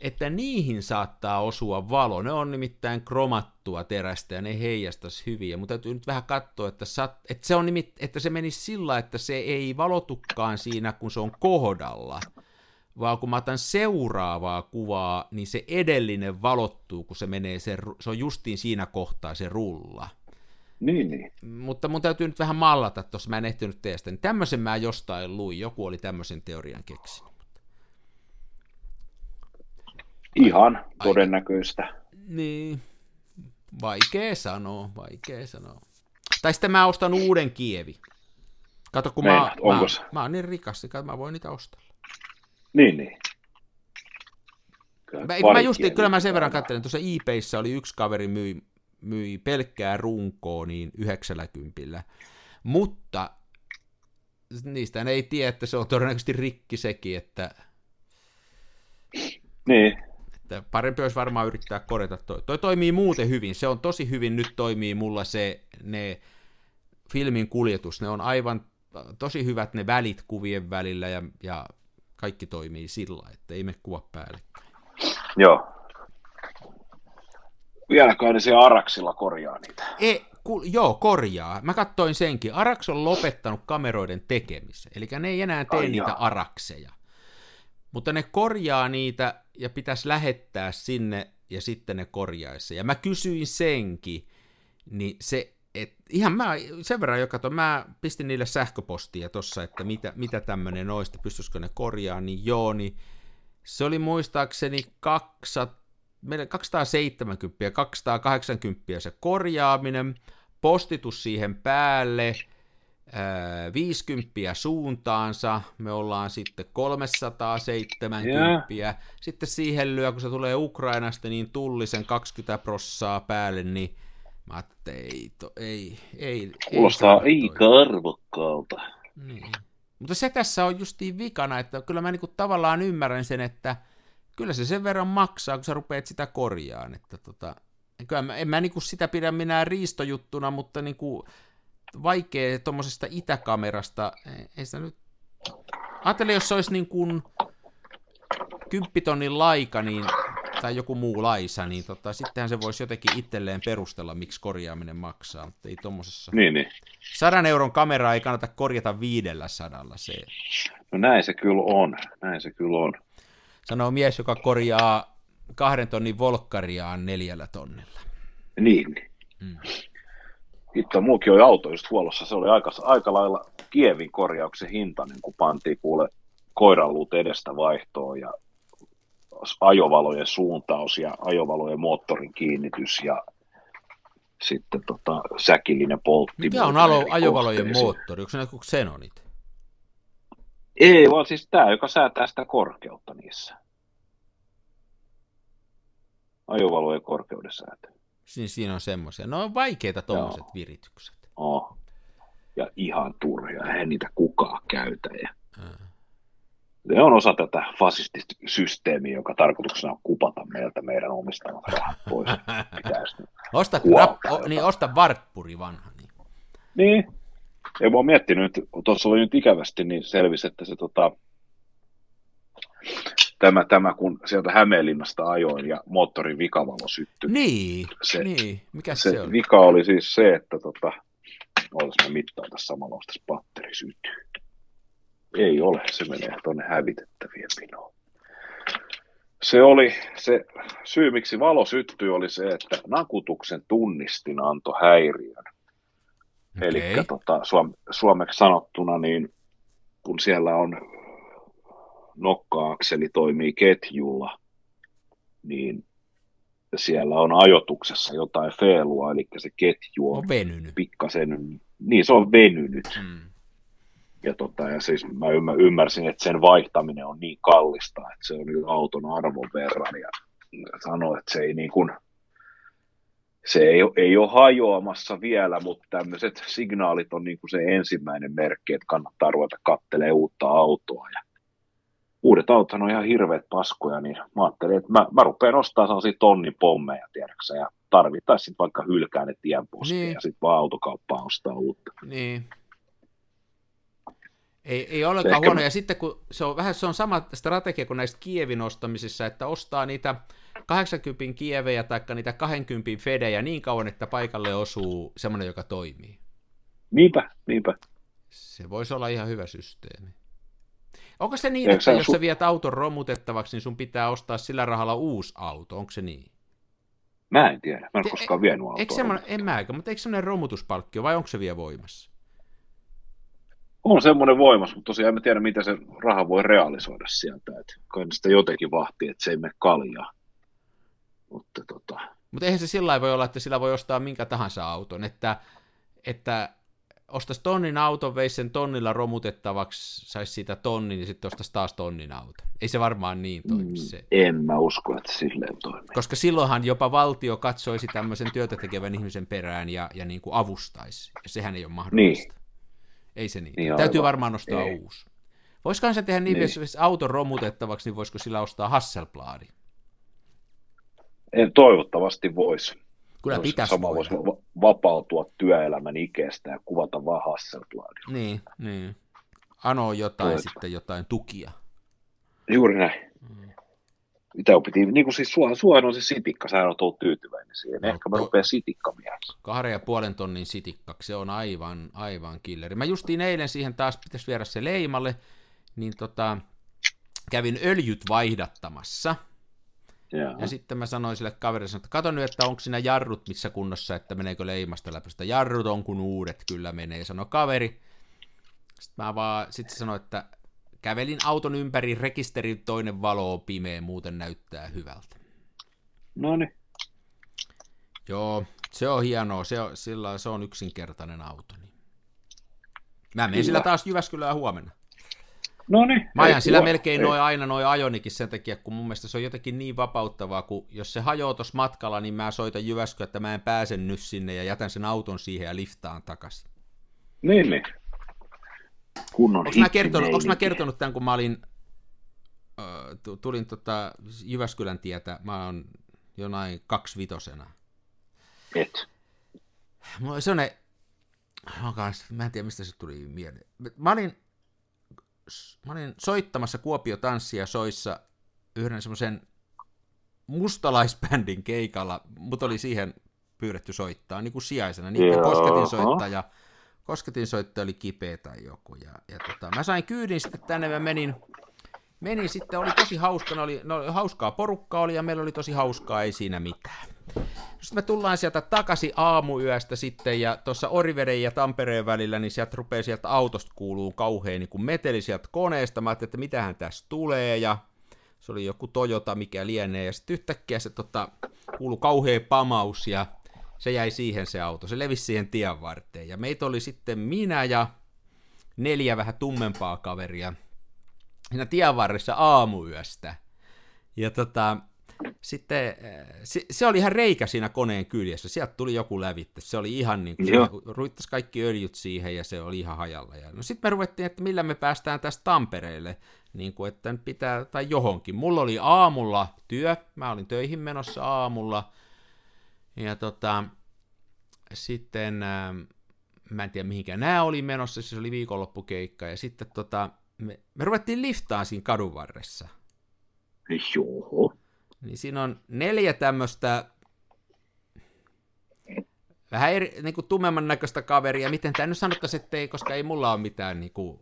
Speaker 2: että niihin saattaa osua valo. Ne on nimittäin kromattua terästä ja ne heijastaisi hyviä, mutta täytyy nyt vähän katsoa, että, sat, että, se, on nimit, että se menisi sillä, että se ei valotukaan siinä, kun se on kohdalla, vaan kun mä otan seuraavaa kuvaa, niin se edellinen valottuu, kun se menee, se, se on justiin siinä kohtaa se rulla.
Speaker 3: Niin, niin.
Speaker 2: Mutta mun täytyy nyt vähän mallata tuossa, mä en ehtinyt teistä. Niin tämmöisen mä jostain luin, joku oli tämmöisen teorian keksinyt.
Speaker 3: Ihan todennäköistä.
Speaker 2: Niin, vaikea sanoa, vaikea sanoa. Tai sitten mä ostan uuden kievi. Kato, kun
Speaker 3: Meinaat,
Speaker 2: mä, mä,
Speaker 3: onko se?
Speaker 2: mä oon niin rikas, että mä voin niitä ostaa.
Speaker 3: Niin, niin. Kyllä,
Speaker 2: Mä, mä just, kyllä mä sen verran
Speaker 3: pitää
Speaker 2: katselin, tuossa eBayssä oli yksi kaveri myi, myi pelkkää runkoa niin 90, mutta niistä ei tiedä, että se on todennäköisesti rikki sekin, että,
Speaker 3: Niin,
Speaker 2: että parempi olisi varmaan yrittää korjata toi. Toi toimii muuten hyvin, se on tosi hyvin, nyt toimii mulla se, ne filmin kuljetus, ne on aivan tosi hyvät ne välit kuvien välillä ja, ja kaikki toimii sillä, että ei me kuva päälle.
Speaker 3: joo. Vieläkö ne siellä Araksilla korjaa niitä?
Speaker 2: E, ku, joo, korjaa. Mä katsoin senkin. Arax on lopettanut kameroiden tekemisen. Eli ne ei enää tee
Speaker 3: Ai
Speaker 2: niitä
Speaker 3: jaa.
Speaker 2: arakseja. Mutta ne korjaa niitä ja pitäisi lähettää sinne ja sitten ne korjaisi. Ja mä kysyin senkin, niin se, et, ihan mä sen verran jo katsoin, mä pistin niille sähköpostia tossa, että mitä, mitä tämmöinen olisi, pystyisikö ne korjaa, niin joo, niin se oli muistaakseni 200, meillä 270 ja 280 se korjaaminen, postitus siihen päälle, ää, 50 suuntaansa, me ollaan sitten 370, sitten siihen lyö, kun se tulee Ukrainasta, niin tulli sen 20 prossaa päälle, niin mä että ei, to, ei, ei,
Speaker 3: Kuulostaa
Speaker 2: ei,
Speaker 3: aika arvokkaalta.
Speaker 2: niin. Mutta se tässä on justiin vikana, että kyllä mä niinku tavallaan ymmärrän sen, että kyllä se sen verran maksaa, kun sä rupeat sitä korjaan. Että tota, kyllä mä, en mä niinku sitä pidä minä riistojuttuna, mutta niinku vaikea tuommoisesta itäkamerasta, ei- sitä nyt... Ajattele, jos se olisi niin kuin kymppitonnin laika, niin, tai joku muu laisa, niin tota, sittenhän se voisi jotenkin itselleen perustella, miksi korjaaminen maksaa, mutta ei tuommoisessa...
Speaker 3: Niin, niin.
Speaker 2: Sadan euron kameraa ei kannata korjata viidellä sadalla, se
Speaker 3: No näin se kyllä on. Näin se kyllä on.
Speaker 2: Sanoo mies, joka korjaa kahden tonnin volkkariaan neljällä tonnilla.
Speaker 3: Niin.
Speaker 2: Mm.
Speaker 3: Hitto, muukin oli auto just huollossa. Se oli aika, aika lailla Kievin korjauksen hintainen, kun pantiin kuule koiranluut edestä vaihtoon ja ajovalojen suuntaus ja ajovalojen moottorin kiinnitys ja sitten tota, säkillinen poltti.
Speaker 2: Mikä on alo, ajovalojen moottori? Onko se joku Xenonit?
Speaker 3: Ei, vaan siis tämä, joka säätää sitä korkeutta niissä. Ajovalojen korkeuden säätö.
Speaker 2: Siinä, siinä on semmoisia. No on vaikeita tuommoiset viritykset.
Speaker 3: Oh. Ja ihan turhia, eihän niitä kukaan käytä. Ja
Speaker 2: Mm.
Speaker 3: ne on osa tätä fasistista systeemiä, joka tarkoituksena on kupata meiltä meidän omistamat rahat pois. [laughs]
Speaker 2: Osta, rap, o, niin osta varppuri vanha. Niin.
Speaker 3: Niin. Ja mä oon miettinyt, tuossa oli nyt ikävästi, niin selvisi, että se tota, tämä, tämä, kun sieltä Hämeenlinnasta ajoin ja moottorin vikavalo syttyi.
Speaker 2: Niin,
Speaker 3: Se-
Speaker 2: niin. Mikä
Speaker 3: se,
Speaker 2: se, on?
Speaker 3: vika oli siis se, että tota, ootas mä mittaan tässä samalla, jos tässä patteri sytyy. Ei ole, se menee tuonne hävitettävien pinoon. Se oli se syy, miksi valo syttyi, oli se, että nakutuksen tunnistin antoi häiriön.
Speaker 2: Okei.
Speaker 3: Eli tota, suom- suomeksi sanottuna, niin kun siellä on nokka-akseli toimii ketjulla, niin siellä on ajotuksessa jotain feelua, eli se ketju on
Speaker 2: On venynyt.
Speaker 3: pikkasen, niin se on venynyt.
Speaker 2: Mm.
Speaker 3: Ja, tota, ja siis mä ymmär, ymmärsin, että sen vaihtaminen on niin kallista, että se on jo auton arvon verran. Ja sanoi, että se ei niin kuin, se ei, ole- ei ole hajoamassa vielä, mutta tämmöiset signaalit on niin kuin se ensimmäinen merkki, että kannattaa ruveta kattelee uutta autoa. Ja uudet autot on ihan hirveät paskoja, niin mä ajattelin, että mä, mä rupean ostamaan sellaisia tonnin pommeja, tiedäksä, ja tarvittaisiin vaikka hylkää ne tienposkeen
Speaker 2: Niin.
Speaker 3: ja sitten vaan autokauppaan ostaa uutta.
Speaker 2: Niin. Ei, ei ollenkaan
Speaker 3: ehkä-
Speaker 2: huono. Ja sitten kun se on vähän se on sama strategia kuin näissä Kievin ostamisissa, että ostaa niitä 80 kievejä tai niitä 20 fedejä niin kauan, että paikalle osuu semmoinen, joka toimii.
Speaker 3: Niinpä, niinpä.
Speaker 2: Se voisi olla ihan hyvä systeemi. Onko se niin, että jos
Speaker 3: su-
Speaker 2: sä viet auton romutettavaksi, niin sun pitää ostaa sillä rahalla uusi auto? Onko se niin?
Speaker 3: Mä en tiedä, mä en ole koskaan vienyt autoa.
Speaker 2: Eikö semmoinen, en mä mutta eikö semmoinen romutuspalkkio, vai onko se vielä voimassa?
Speaker 3: On semmoinen voimassa, mutta tosiaan en tiedä, miten se raha voi realisoida sieltä. Että kai sitä jotenkin vahtii, että se ei mene kaljaa. Mutta tota...
Speaker 2: Mutta eihän se sillä voi olla, että sillä voi ostaa minkä tahansa auton, että, että ostaisi tonnin auton, veisi sen tonnilla romutettavaksi, saisi siitä tonnin, niin sitten ostaisi taas tonnin auton. Ei se varmaan niin toimi mm, se.
Speaker 3: En mä usko, että silleen toimii.
Speaker 2: Koska silloinhan jopa valtio katsoisi tämmöisen työtä tekevän ihmisen perään ja, ja niin kuin avustaisi. Ja sehän ei ole mahdollista. Niin. Ei se niin. niin Täytyy varmaan ostaa ei. uusi. Voisikohan se tehdä niin, niin. jos auton romutettavaksi, niin voisiko sillä ostaa Hasselbladi?
Speaker 3: En, toivottavasti voisi.
Speaker 2: Kyllä pitäisi
Speaker 3: Sama voisi vapautua työelämän ikeestä ja kuvata vaan Hasselbladia.
Speaker 2: Niin, niin. Ano jotain Toit. sitten, jotain tukia.
Speaker 3: Juuri näin. Mitä piti, niin kuin siis sua, sua on se sitikka, sä oot ollut tyytyväinen siihen. No, Ehkä mä rupean sitikkamieheksi.
Speaker 2: Kahden ja puolen tonnin sitikkaksi, se on aivan, aivan killeri. Mä justiin eilen siihen taas pitäisi viedä se leimalle, niin tota, kävin öljyt vaihdattamassa – ja. ja sitten mä sanoin sille kaverille, että kato nyt, että onko siinä jarrut missä kunnossa, että meneekö leimasta läpi. Sitä jarrut on kun uudet kyllä menee, sanoi kaveri. Sitten mä vaan, sitten se sanoi, että kävelin auton ympäri, rekisterin toinen valo on pimeä, muuten näyttää hyvältä.
Speaker 3: No niin.
Speaker 2: Joo, se on hienoa, se on, sillä, se on yksinkertainen auto. Niin. Mä menen sillä taas Jyväskylään huomenna.
Speaker 3: No niin.
Speaker 2: Mä ajan sillä melkein noin aina noin ajonikin sen takia, kun mun mielestä se on jotenkin niin vapauttavaa, kun jos se hajoaa tuossa matkalla, niin mä soitan Jyväskylä, että mä en pääse nyt sinne ja jätän sen auton siihen ja liftaan takaisin.
Speaker 3: Niin, niin.
Speaker 2: Kunnon onko mä, kertonut, onko mä kertonut tämän, kun mä olin, äh, tulin tota Jyväskylän tietä, mä oon jonain kaksivitosena.
Speaker 3: Et.
Speaker 2: Mulla oli sellainen, mä en tiedä mistä se tuli mieleen. Mä olin mä olin soittamassa Kuopio Tanssia soissa yhden semmoisen mustalaisbändin keikalla, mutta oli siihen pyydetty soittaa niin kuin sijaisena. Niin kosketin soittaja, kosketin soittaja oli kipeä tai joku. Ja, ja tota, mä sain kyydin sitten tänne, mä menin, menin sitten, oli tosi hauska, oli, no, hauskaa porukkaa oli ja meillä oli tosi hauskaa, ei siinä mitään. Sitten me tullaan sieltä takaisin aamuyöstä sitten, ja tuossa Oriveden ja Tampereen välillä, niin sieltä rupeaa sieltä autosta kuuluu kauhean niin kuin meteli sieltä koneesta. Mä ajattelin, että mitähän tässä tulee, ja se oli joku Toyota, mikä lienee, ja sitten yhtäkkiä se tota, kuului kauhea pamaus, ja se jäi siihen se auto, se levisi siihen tien varteen, ja meitä oli sitten minä ja neljä vähän tummempaa kaveria siinä tien varressa aamuyöstä. Ja tota, sitten eh, se, se oli ihan reikä siinä koneen kyljessä, sieltä tuli joku lävitte, se oli ihan niin kuin, ruittasi kaikki öljyt siihen ja se oli ihan hajalla. Ja no sitten me ruvettiin, että millä me päästään tästä Tampereelle, niin kuin, että pitää, tai johonkin. Mulla oli aamulla työ, mä olin töihin menossa aamulla, ja tota, sitten, ähm, mä en tiedä mihinkä nämä oli menossa, se oli viikonloppukeikka, ja sitten tota, me, me ruvettiin liftaan siinä kadun varressa.
Speaker 3: Joo
Speaker 2: niin siinä on neljä tämmöistä vähän eri, niin kuin tummemman näköistä kaveria. Miten tämä nyt sanottaisiin, että ei, koska ei mulla ole mitään niin kuin,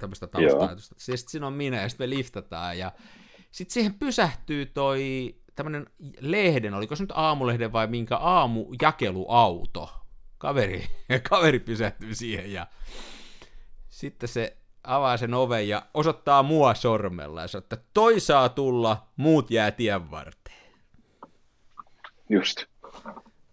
Speaker 2: tämmöistä taustaa. Siis sitten siinä on minä ja sitten me liftataan. Ja sitten siihen pysähtyy toi tämmöinen lehden, oliko se nyt aamulehden vai minkä aamujakeluauto. Kaveri, [laughs] kaveri pysähtyy siihen ja sitten se avaa sen oven ja osoittaa mua sormella ja sanoo, että toi saa tulla, muut jää tien varteen.
Speaker 3: Just.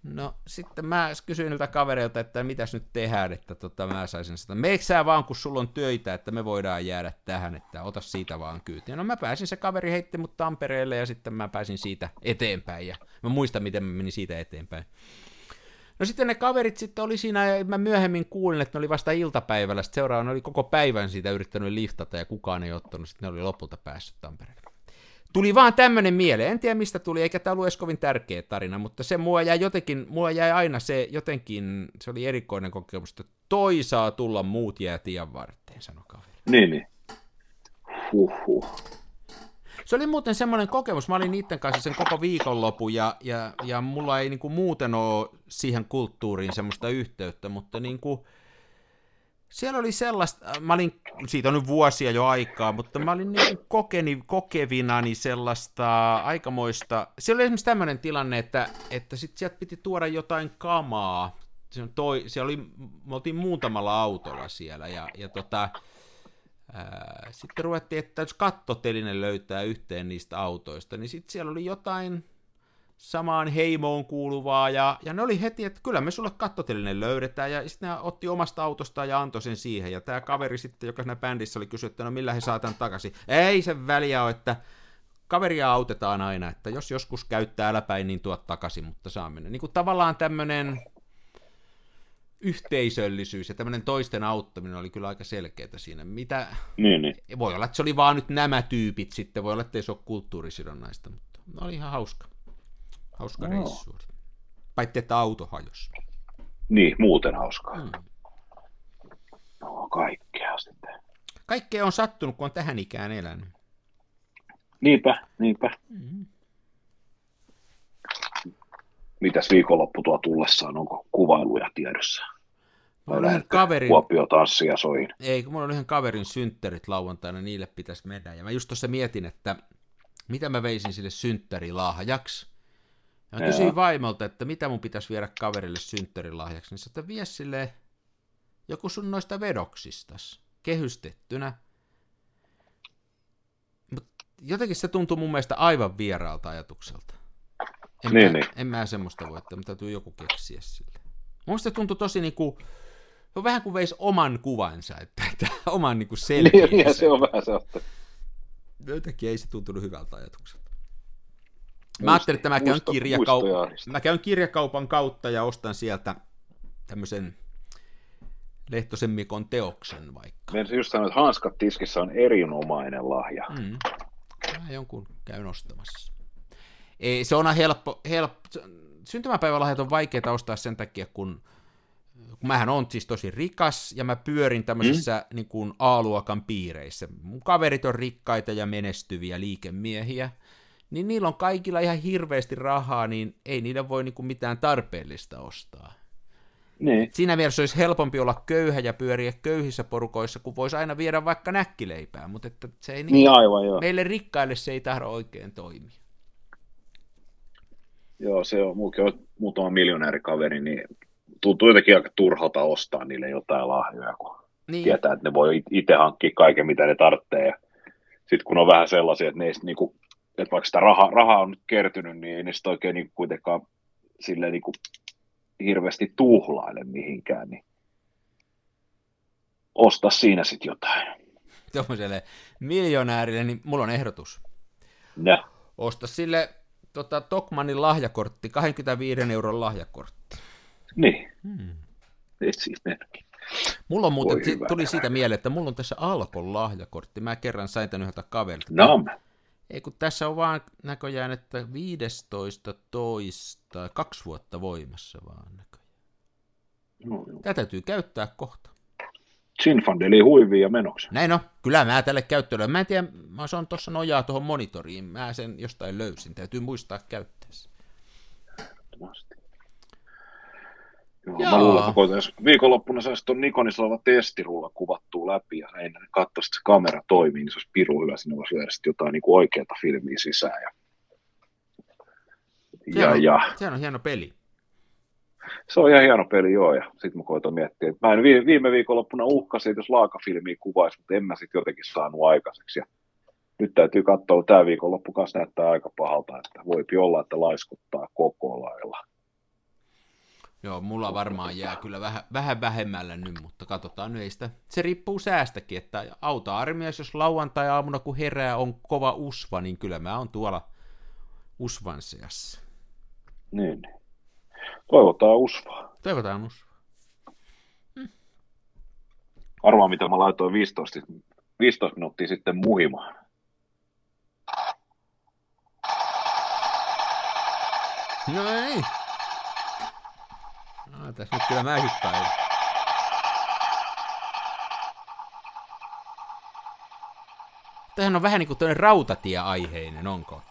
Speaker 2: No sitten mä kysyin niiltä kavereilta, että mitäs nyt tehdään, että tota, mä saisin sitä. Meikö sä vaan, kun sulla on töitä, että me voidaan jäädä tähän, että ota siitä vaan kyytiä. No mä pääsin, se kaveri heitti mut Tampereelle ja sitten mä pääsin siitä eteenpäin ja mä muistan, miten mä menin siitä eteenpäin. No sitten ne kaverit sitten oli siinä, ja mä myöhemmin kuulin, että ne oli vasta iltapäivällä, sitten seuraavana oli koko päivän siitä yrittänyt liftata, ja kukaan ei ottanut, sitten ne oli lopulta päässyt Tampereelle. Tuli vaan tämmönen mieleen, en tiedä mistä tuli, eikä tämä ollut edes kovin tärkeä tarina, mutta se mua jäi jotenkin, mua jäi aina se jotenkin, se oli erikoinen kokemus, että toi saa tulla, muut jää tien varteen, sanoi kaveri.
Speaker 3: Niin, niin. Huhhuh.
Speaker 2: Se oli muuten semmoinen kokemus, mä olin niiden kanssa sen koko viikonlopun ja, ja, ja mulla ei niin kuin muuten ole siihen kulttuuriin semmoista yhteyttä, mutta niin kuin, siellä oli sellaista, mä olin, siitä on nyt vuosia jo aikaa, mutta mä olin niin kokeni, kokevinani sellaista aikamoista, siellä oli esimerkiksi tämmöinen tilanne, että, että sit sieltä piti tuoda jotain kamaa, on toi, siellä oli, me oltiin muutamalla autolla siellä, ja, ja tota, ää, sitten ruvettiin, että jos kattotelinen löytää yhteen niistä autoista, niin sitten siellä oli jotain samaan heimoon kuuluvaa, ja, ja ne oli heti, että kyllä me sulle kattotelinen löydetään, ja sitten ne otti omasta autostaan ja antoi sen siihen, ja tämä kaveri sitten, joka siinä bändissä oli kysynyt, että no millä he saa tämän takaisin. Ei se väliä ole, että kaveria autetaan aina, että jos joskus käyttää äläpäin, niin tuot takaisin, mutta saa mennä. Niin kuin tavallaan tämmöinen yhteisöllisyys ja tämmöinen toisten auttaminen oli kyllä aika selkeää siinä. Mitä,
Speaker 3: Niin, niin.
Speaker 2: voi olla, että se oli vaan nyt nämä tyypit sitten, voi olla, että ei se ole kulttuurisidonnaista, mutta oli ihan hauska. Hauska
Speaker 3: Joo.
Speaker 2: reissu. oli. Paitsi, että auto hajosi.
Speaker 3: Niin, muuten hauskaa.
Speaker 2: Mm.
Speaker 3: No, kaikkea sitten.
Speaker 2: Kaikkea on sattunut, kun on tähän ikään elänyt.
Speaker 3: Niinpä, niinpä.
Speaker 2: Mm.
Speaker 3: Mitäs viikonloppu tuo tullessaan, onko kuvailuja tiedossa?
Speaker 2: Mulla on yhden kaverin,
Speaker 3: Kuopio tanssia soin.
Speaker 2: ei, kun mulla on yhden kaverin synttärit lauantaina, niille pitäisi mennä. Ja mä just tuossa mietin, että mitä mä veisin sille synttärilahjaksi. Ja mä
Speaker 3: Joo.
Speaker 2: kysyin vaimolta, että mitä mun pitäisi viedä kaverille synttärilahjaksi. Niin se, että vie sille joku sun noista vedoksistas, kehystettynä. Mut jotenkin se tuntuu mun mielestä aivan vieraalta ajatukselta. En,
Speaker 3: Niin,
Speaker 2: mä,
Speaker 3: niin.
Speaker 2: en mä semmoista voi, että mun täytyy joku keksiä sille. Mun mielestä se tuntui tosi niinku, se on vähän kuin veisi oman kuvansa, että, että oman niinku
Speaker 3: Niin,
Speaker 2: selkeänsä.
Speaker 3: niin, se on vähän sellaista.
Speaker 2: Jotenkin ei se tuntunut hyvältä ajatukselta. Mä ajattelin, että mä käyn,
Speaker 3: muisto-
Speaker 2: kirjakau...
Speaker 3: muistojahdista.
Speaker 2: mä käyn kirjakaupan kautta ja ostan sieltä tämmöisen Lehtosen Mikon teoksen vaikka.
Speaker 3: Meidän just sanoa, että hanskat tiskissä on erinomainen lahja.
Speaker 2: Mm. Mä jonkun käyn ostamassa. Ei, se on helppo, helppo. syntymäpäivälahjat on vaikeita ostaa sen takia, kun, kun mähän on siis tosi rikas ja mä pyörin tämmöisissä mm. niin kuin A-luokan piireissä. Mun kaverit on rikkaita ja menestyviä liikemiehiä, niin niillä on kaikilla ihan hirveästi rahaa, niin ei niillä voi niin kuin mitään tarpeellista ostaa.
Speaker 3: Niin.
Speaker 2: Siinä mielessä olisi helpompi olla köyhä ja pyöriä köyhissä porukoissa, kun voisi aina viedä vaikka näkkileipää, mutta että se ei niin
Speaker 3: Niin aivan joo.
Speaker 2: meille rikkaille se ei tahdo oikein toimia.
Speaker 3: Joo, se on, muukin on muutama miljonäärikaveri, niin tuntuu jotenkin aika turhalta ostaa niille jotain lahjoja, kun
Speaker 2: Niin,
Speaker 3: tietää, että ne voi it- itse hankkia kaiken, mitä ne tarvitsee. Sitten kun on vähän sellaisia, että ne ei niinku, että vaikka sitä rahaa, rahaa on nyt kertynyt, niin ei sitten oikein niinku kuitenkaan silleen niinku hirveästi tuhlaile mihinkään, niin osta siinä sitten jotain.
Speaker 2: tuommoiselle miljonäärille, niin mulla on ehdotus.
Speaker 3: Ja,
Speaker 2: Osta sille tota, Tokmanin lahjakortti, 25 euron lahjakortti.
Speaker 3: niin,
Speaker 2: Hmm.
Speaker 3: esimerkki.
Speaker 2: Mulla on muuten,
Speaker 3: Voi
Speaker 2: tuli
Speaker 3: hyvä.
Speaker 2: siitä mieleen, että mulla on tässä Alkon lahjakortti. Mä kerran sain tämän yhdeltä kaverilta.
Speaker 3: Nam.
Speaker 2: Ei kun tässä on vaan näköjään, että 15 toista, kaksi vuotta voimassa vaan näköjään.
Speaker 3: No, joo.
Speaker 2: Tätä täytyy käyttää kohta.
Speaker 3: Sinfandeli huiviin ja menoksi.
Speaker 2: Näin on, kyllä mä tälle käyttöön. Mä en tiedä, mä se on tuossa nojaa tuohon monitoriin. Mä sen jostain löysin, täytyy muistaa käyttää se.
Speaker 3: Joo, mä luulen, että viikonloppuna saisi tuon Nikonissa oleva testirulla kuvattua läpi ja ennen katsoa, että se kamera toimii, niin se olisi piru hyvä, sinne voisi lyödä jotain niin kuin oikeata filmiä sisään. Ja,
Speaker 2: Sehän
Speaker 3: ja,
Speaker 2: on,
Speaker 3: ja,
Speaker 2: Sehän on hieno peli.
Speaker 3: se on ihan hieno peli, joo, ja sitten mä koitan miettiä, että mä en vi- viime viikonloppuna uhkasin, että jos laakafilmiä kuvaisi, mutta en mä sitten jotenkin saanut aikaiseksi. Ja nyt täytyy katsoa, tämä viikonloppu kanssa näyttää aika pahalta, että voipi olla, että laiskuttaa koko lailla.
Speaker 2: Joo, mulla varmaan jää kyllä vähän, vähän vähemmällä nyt, mutta katsotaan nyt ei sitä. Se riippuu säästäkin, että auta armias, jos lauantai-aamuna kun herää on kova usva, niin kyllä mä oon tuolla usvan seassa.
Speaker 3: Niin. Toivotaan usvaa.
Speaker 2: Toivotaan usva.
Speaker 3: Arvaa, mitä mä laitoin 15, 15 minuuttia sitten muhimaan.
Speaker 2: No ei. No, tässä nyt kyllä mäkin kaivan. Tämähän on vähän niin kuin toinen rautatie-aiheinen, onko?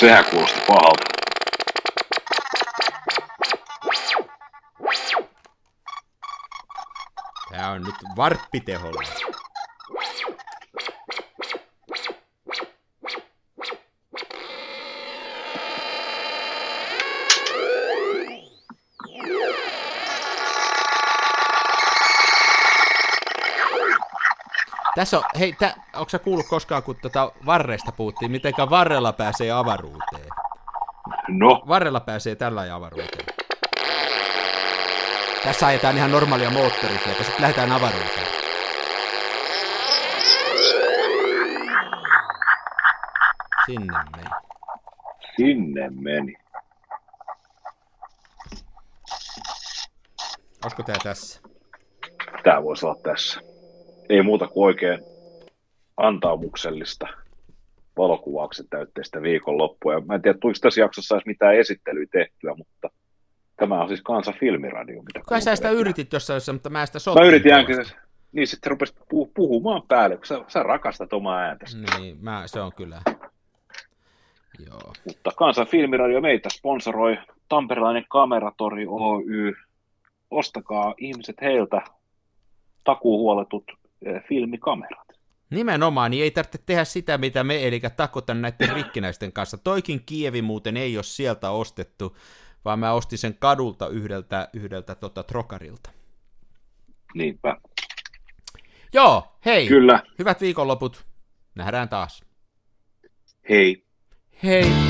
Speaker 3: Sehän kuulosti pahalta.
Speaker 2: Tää on nyt varppiteholla. Tässä on, hei, tä, onko sä kuullut koskaan, kun tota varreista puhuttiin, mitenkä varrella pääsee avaruuteen?
Speaker 3: No,
Speaker 2: Varrella pääsee tällä ja avaruuteen. Tässä ajetaan ihan normaalia moottoritietä, sitten lähdetään avaruuteen. Sinne meni.
Speaker 3: sinne meni.
Speaker 2: Olisiko tää tässä?
Speaker 3: Tämä voisi olla tässä. Ei muuta kuin oikein antaumuksellista valokuvauksen täytteistä viikonloppua. Ja mä en tiedä, tuliko tässä jaksossa edes mitään esittelyä tehtyä, mutta tämä on siis Kansan filmiradio. Mitä
Speaker 2: Kai sä sitä yritit jossain, jossain, mutta mä sitä
Speaker 3: Mä
Speaker 2: sotkin
Speaker 3: yritin äänkin, niin sitten rupesit puh- puhumaan päälle, kun sä, sä rakastat omaa ääntäsi.
Speaker 2: Niin, mä, se on kyllä. Joo.
Speaker 3: Mutta Kansan filmiradio meitä sponsoroi Tamperelainen Kameratori Oy. Ostakaa ihmiset heiltä takuuhuoletut filmikamerat.
Speaker 2: Nimenomaan, niin ei tarvitse tehdä sitä, mitä me, eli takota näiden rikkinäisten kanssa. Toikin Kievi muuten ei ole sieltä ostettu, vaan mä ostin sen kadulta yhdeltä, yhdeltä tota, trokarilta.
Speaker 3: Niinpä.
Speaker 2: Joo, hei,
Speaker 3: Kyllä.
Speaker 2: hyvät viikonloput. Nähdään taas.
Speaker 3: Hei.
Speaker 2: Hei.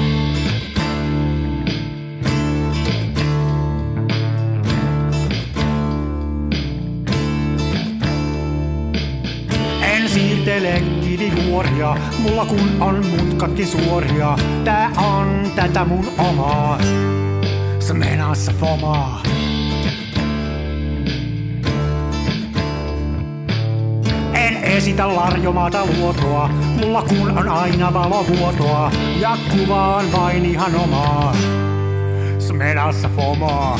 Speaker 1: En siirtele kivijuoria, mulla kun on mutkatkin suoria. Tää on tätä mun omaa, smenassa fomaa. En esitä larjomaata luotoa, mulla kun on aina valovuotoa. Ja kuvaan vain ihan omaa, smenassa fomaa.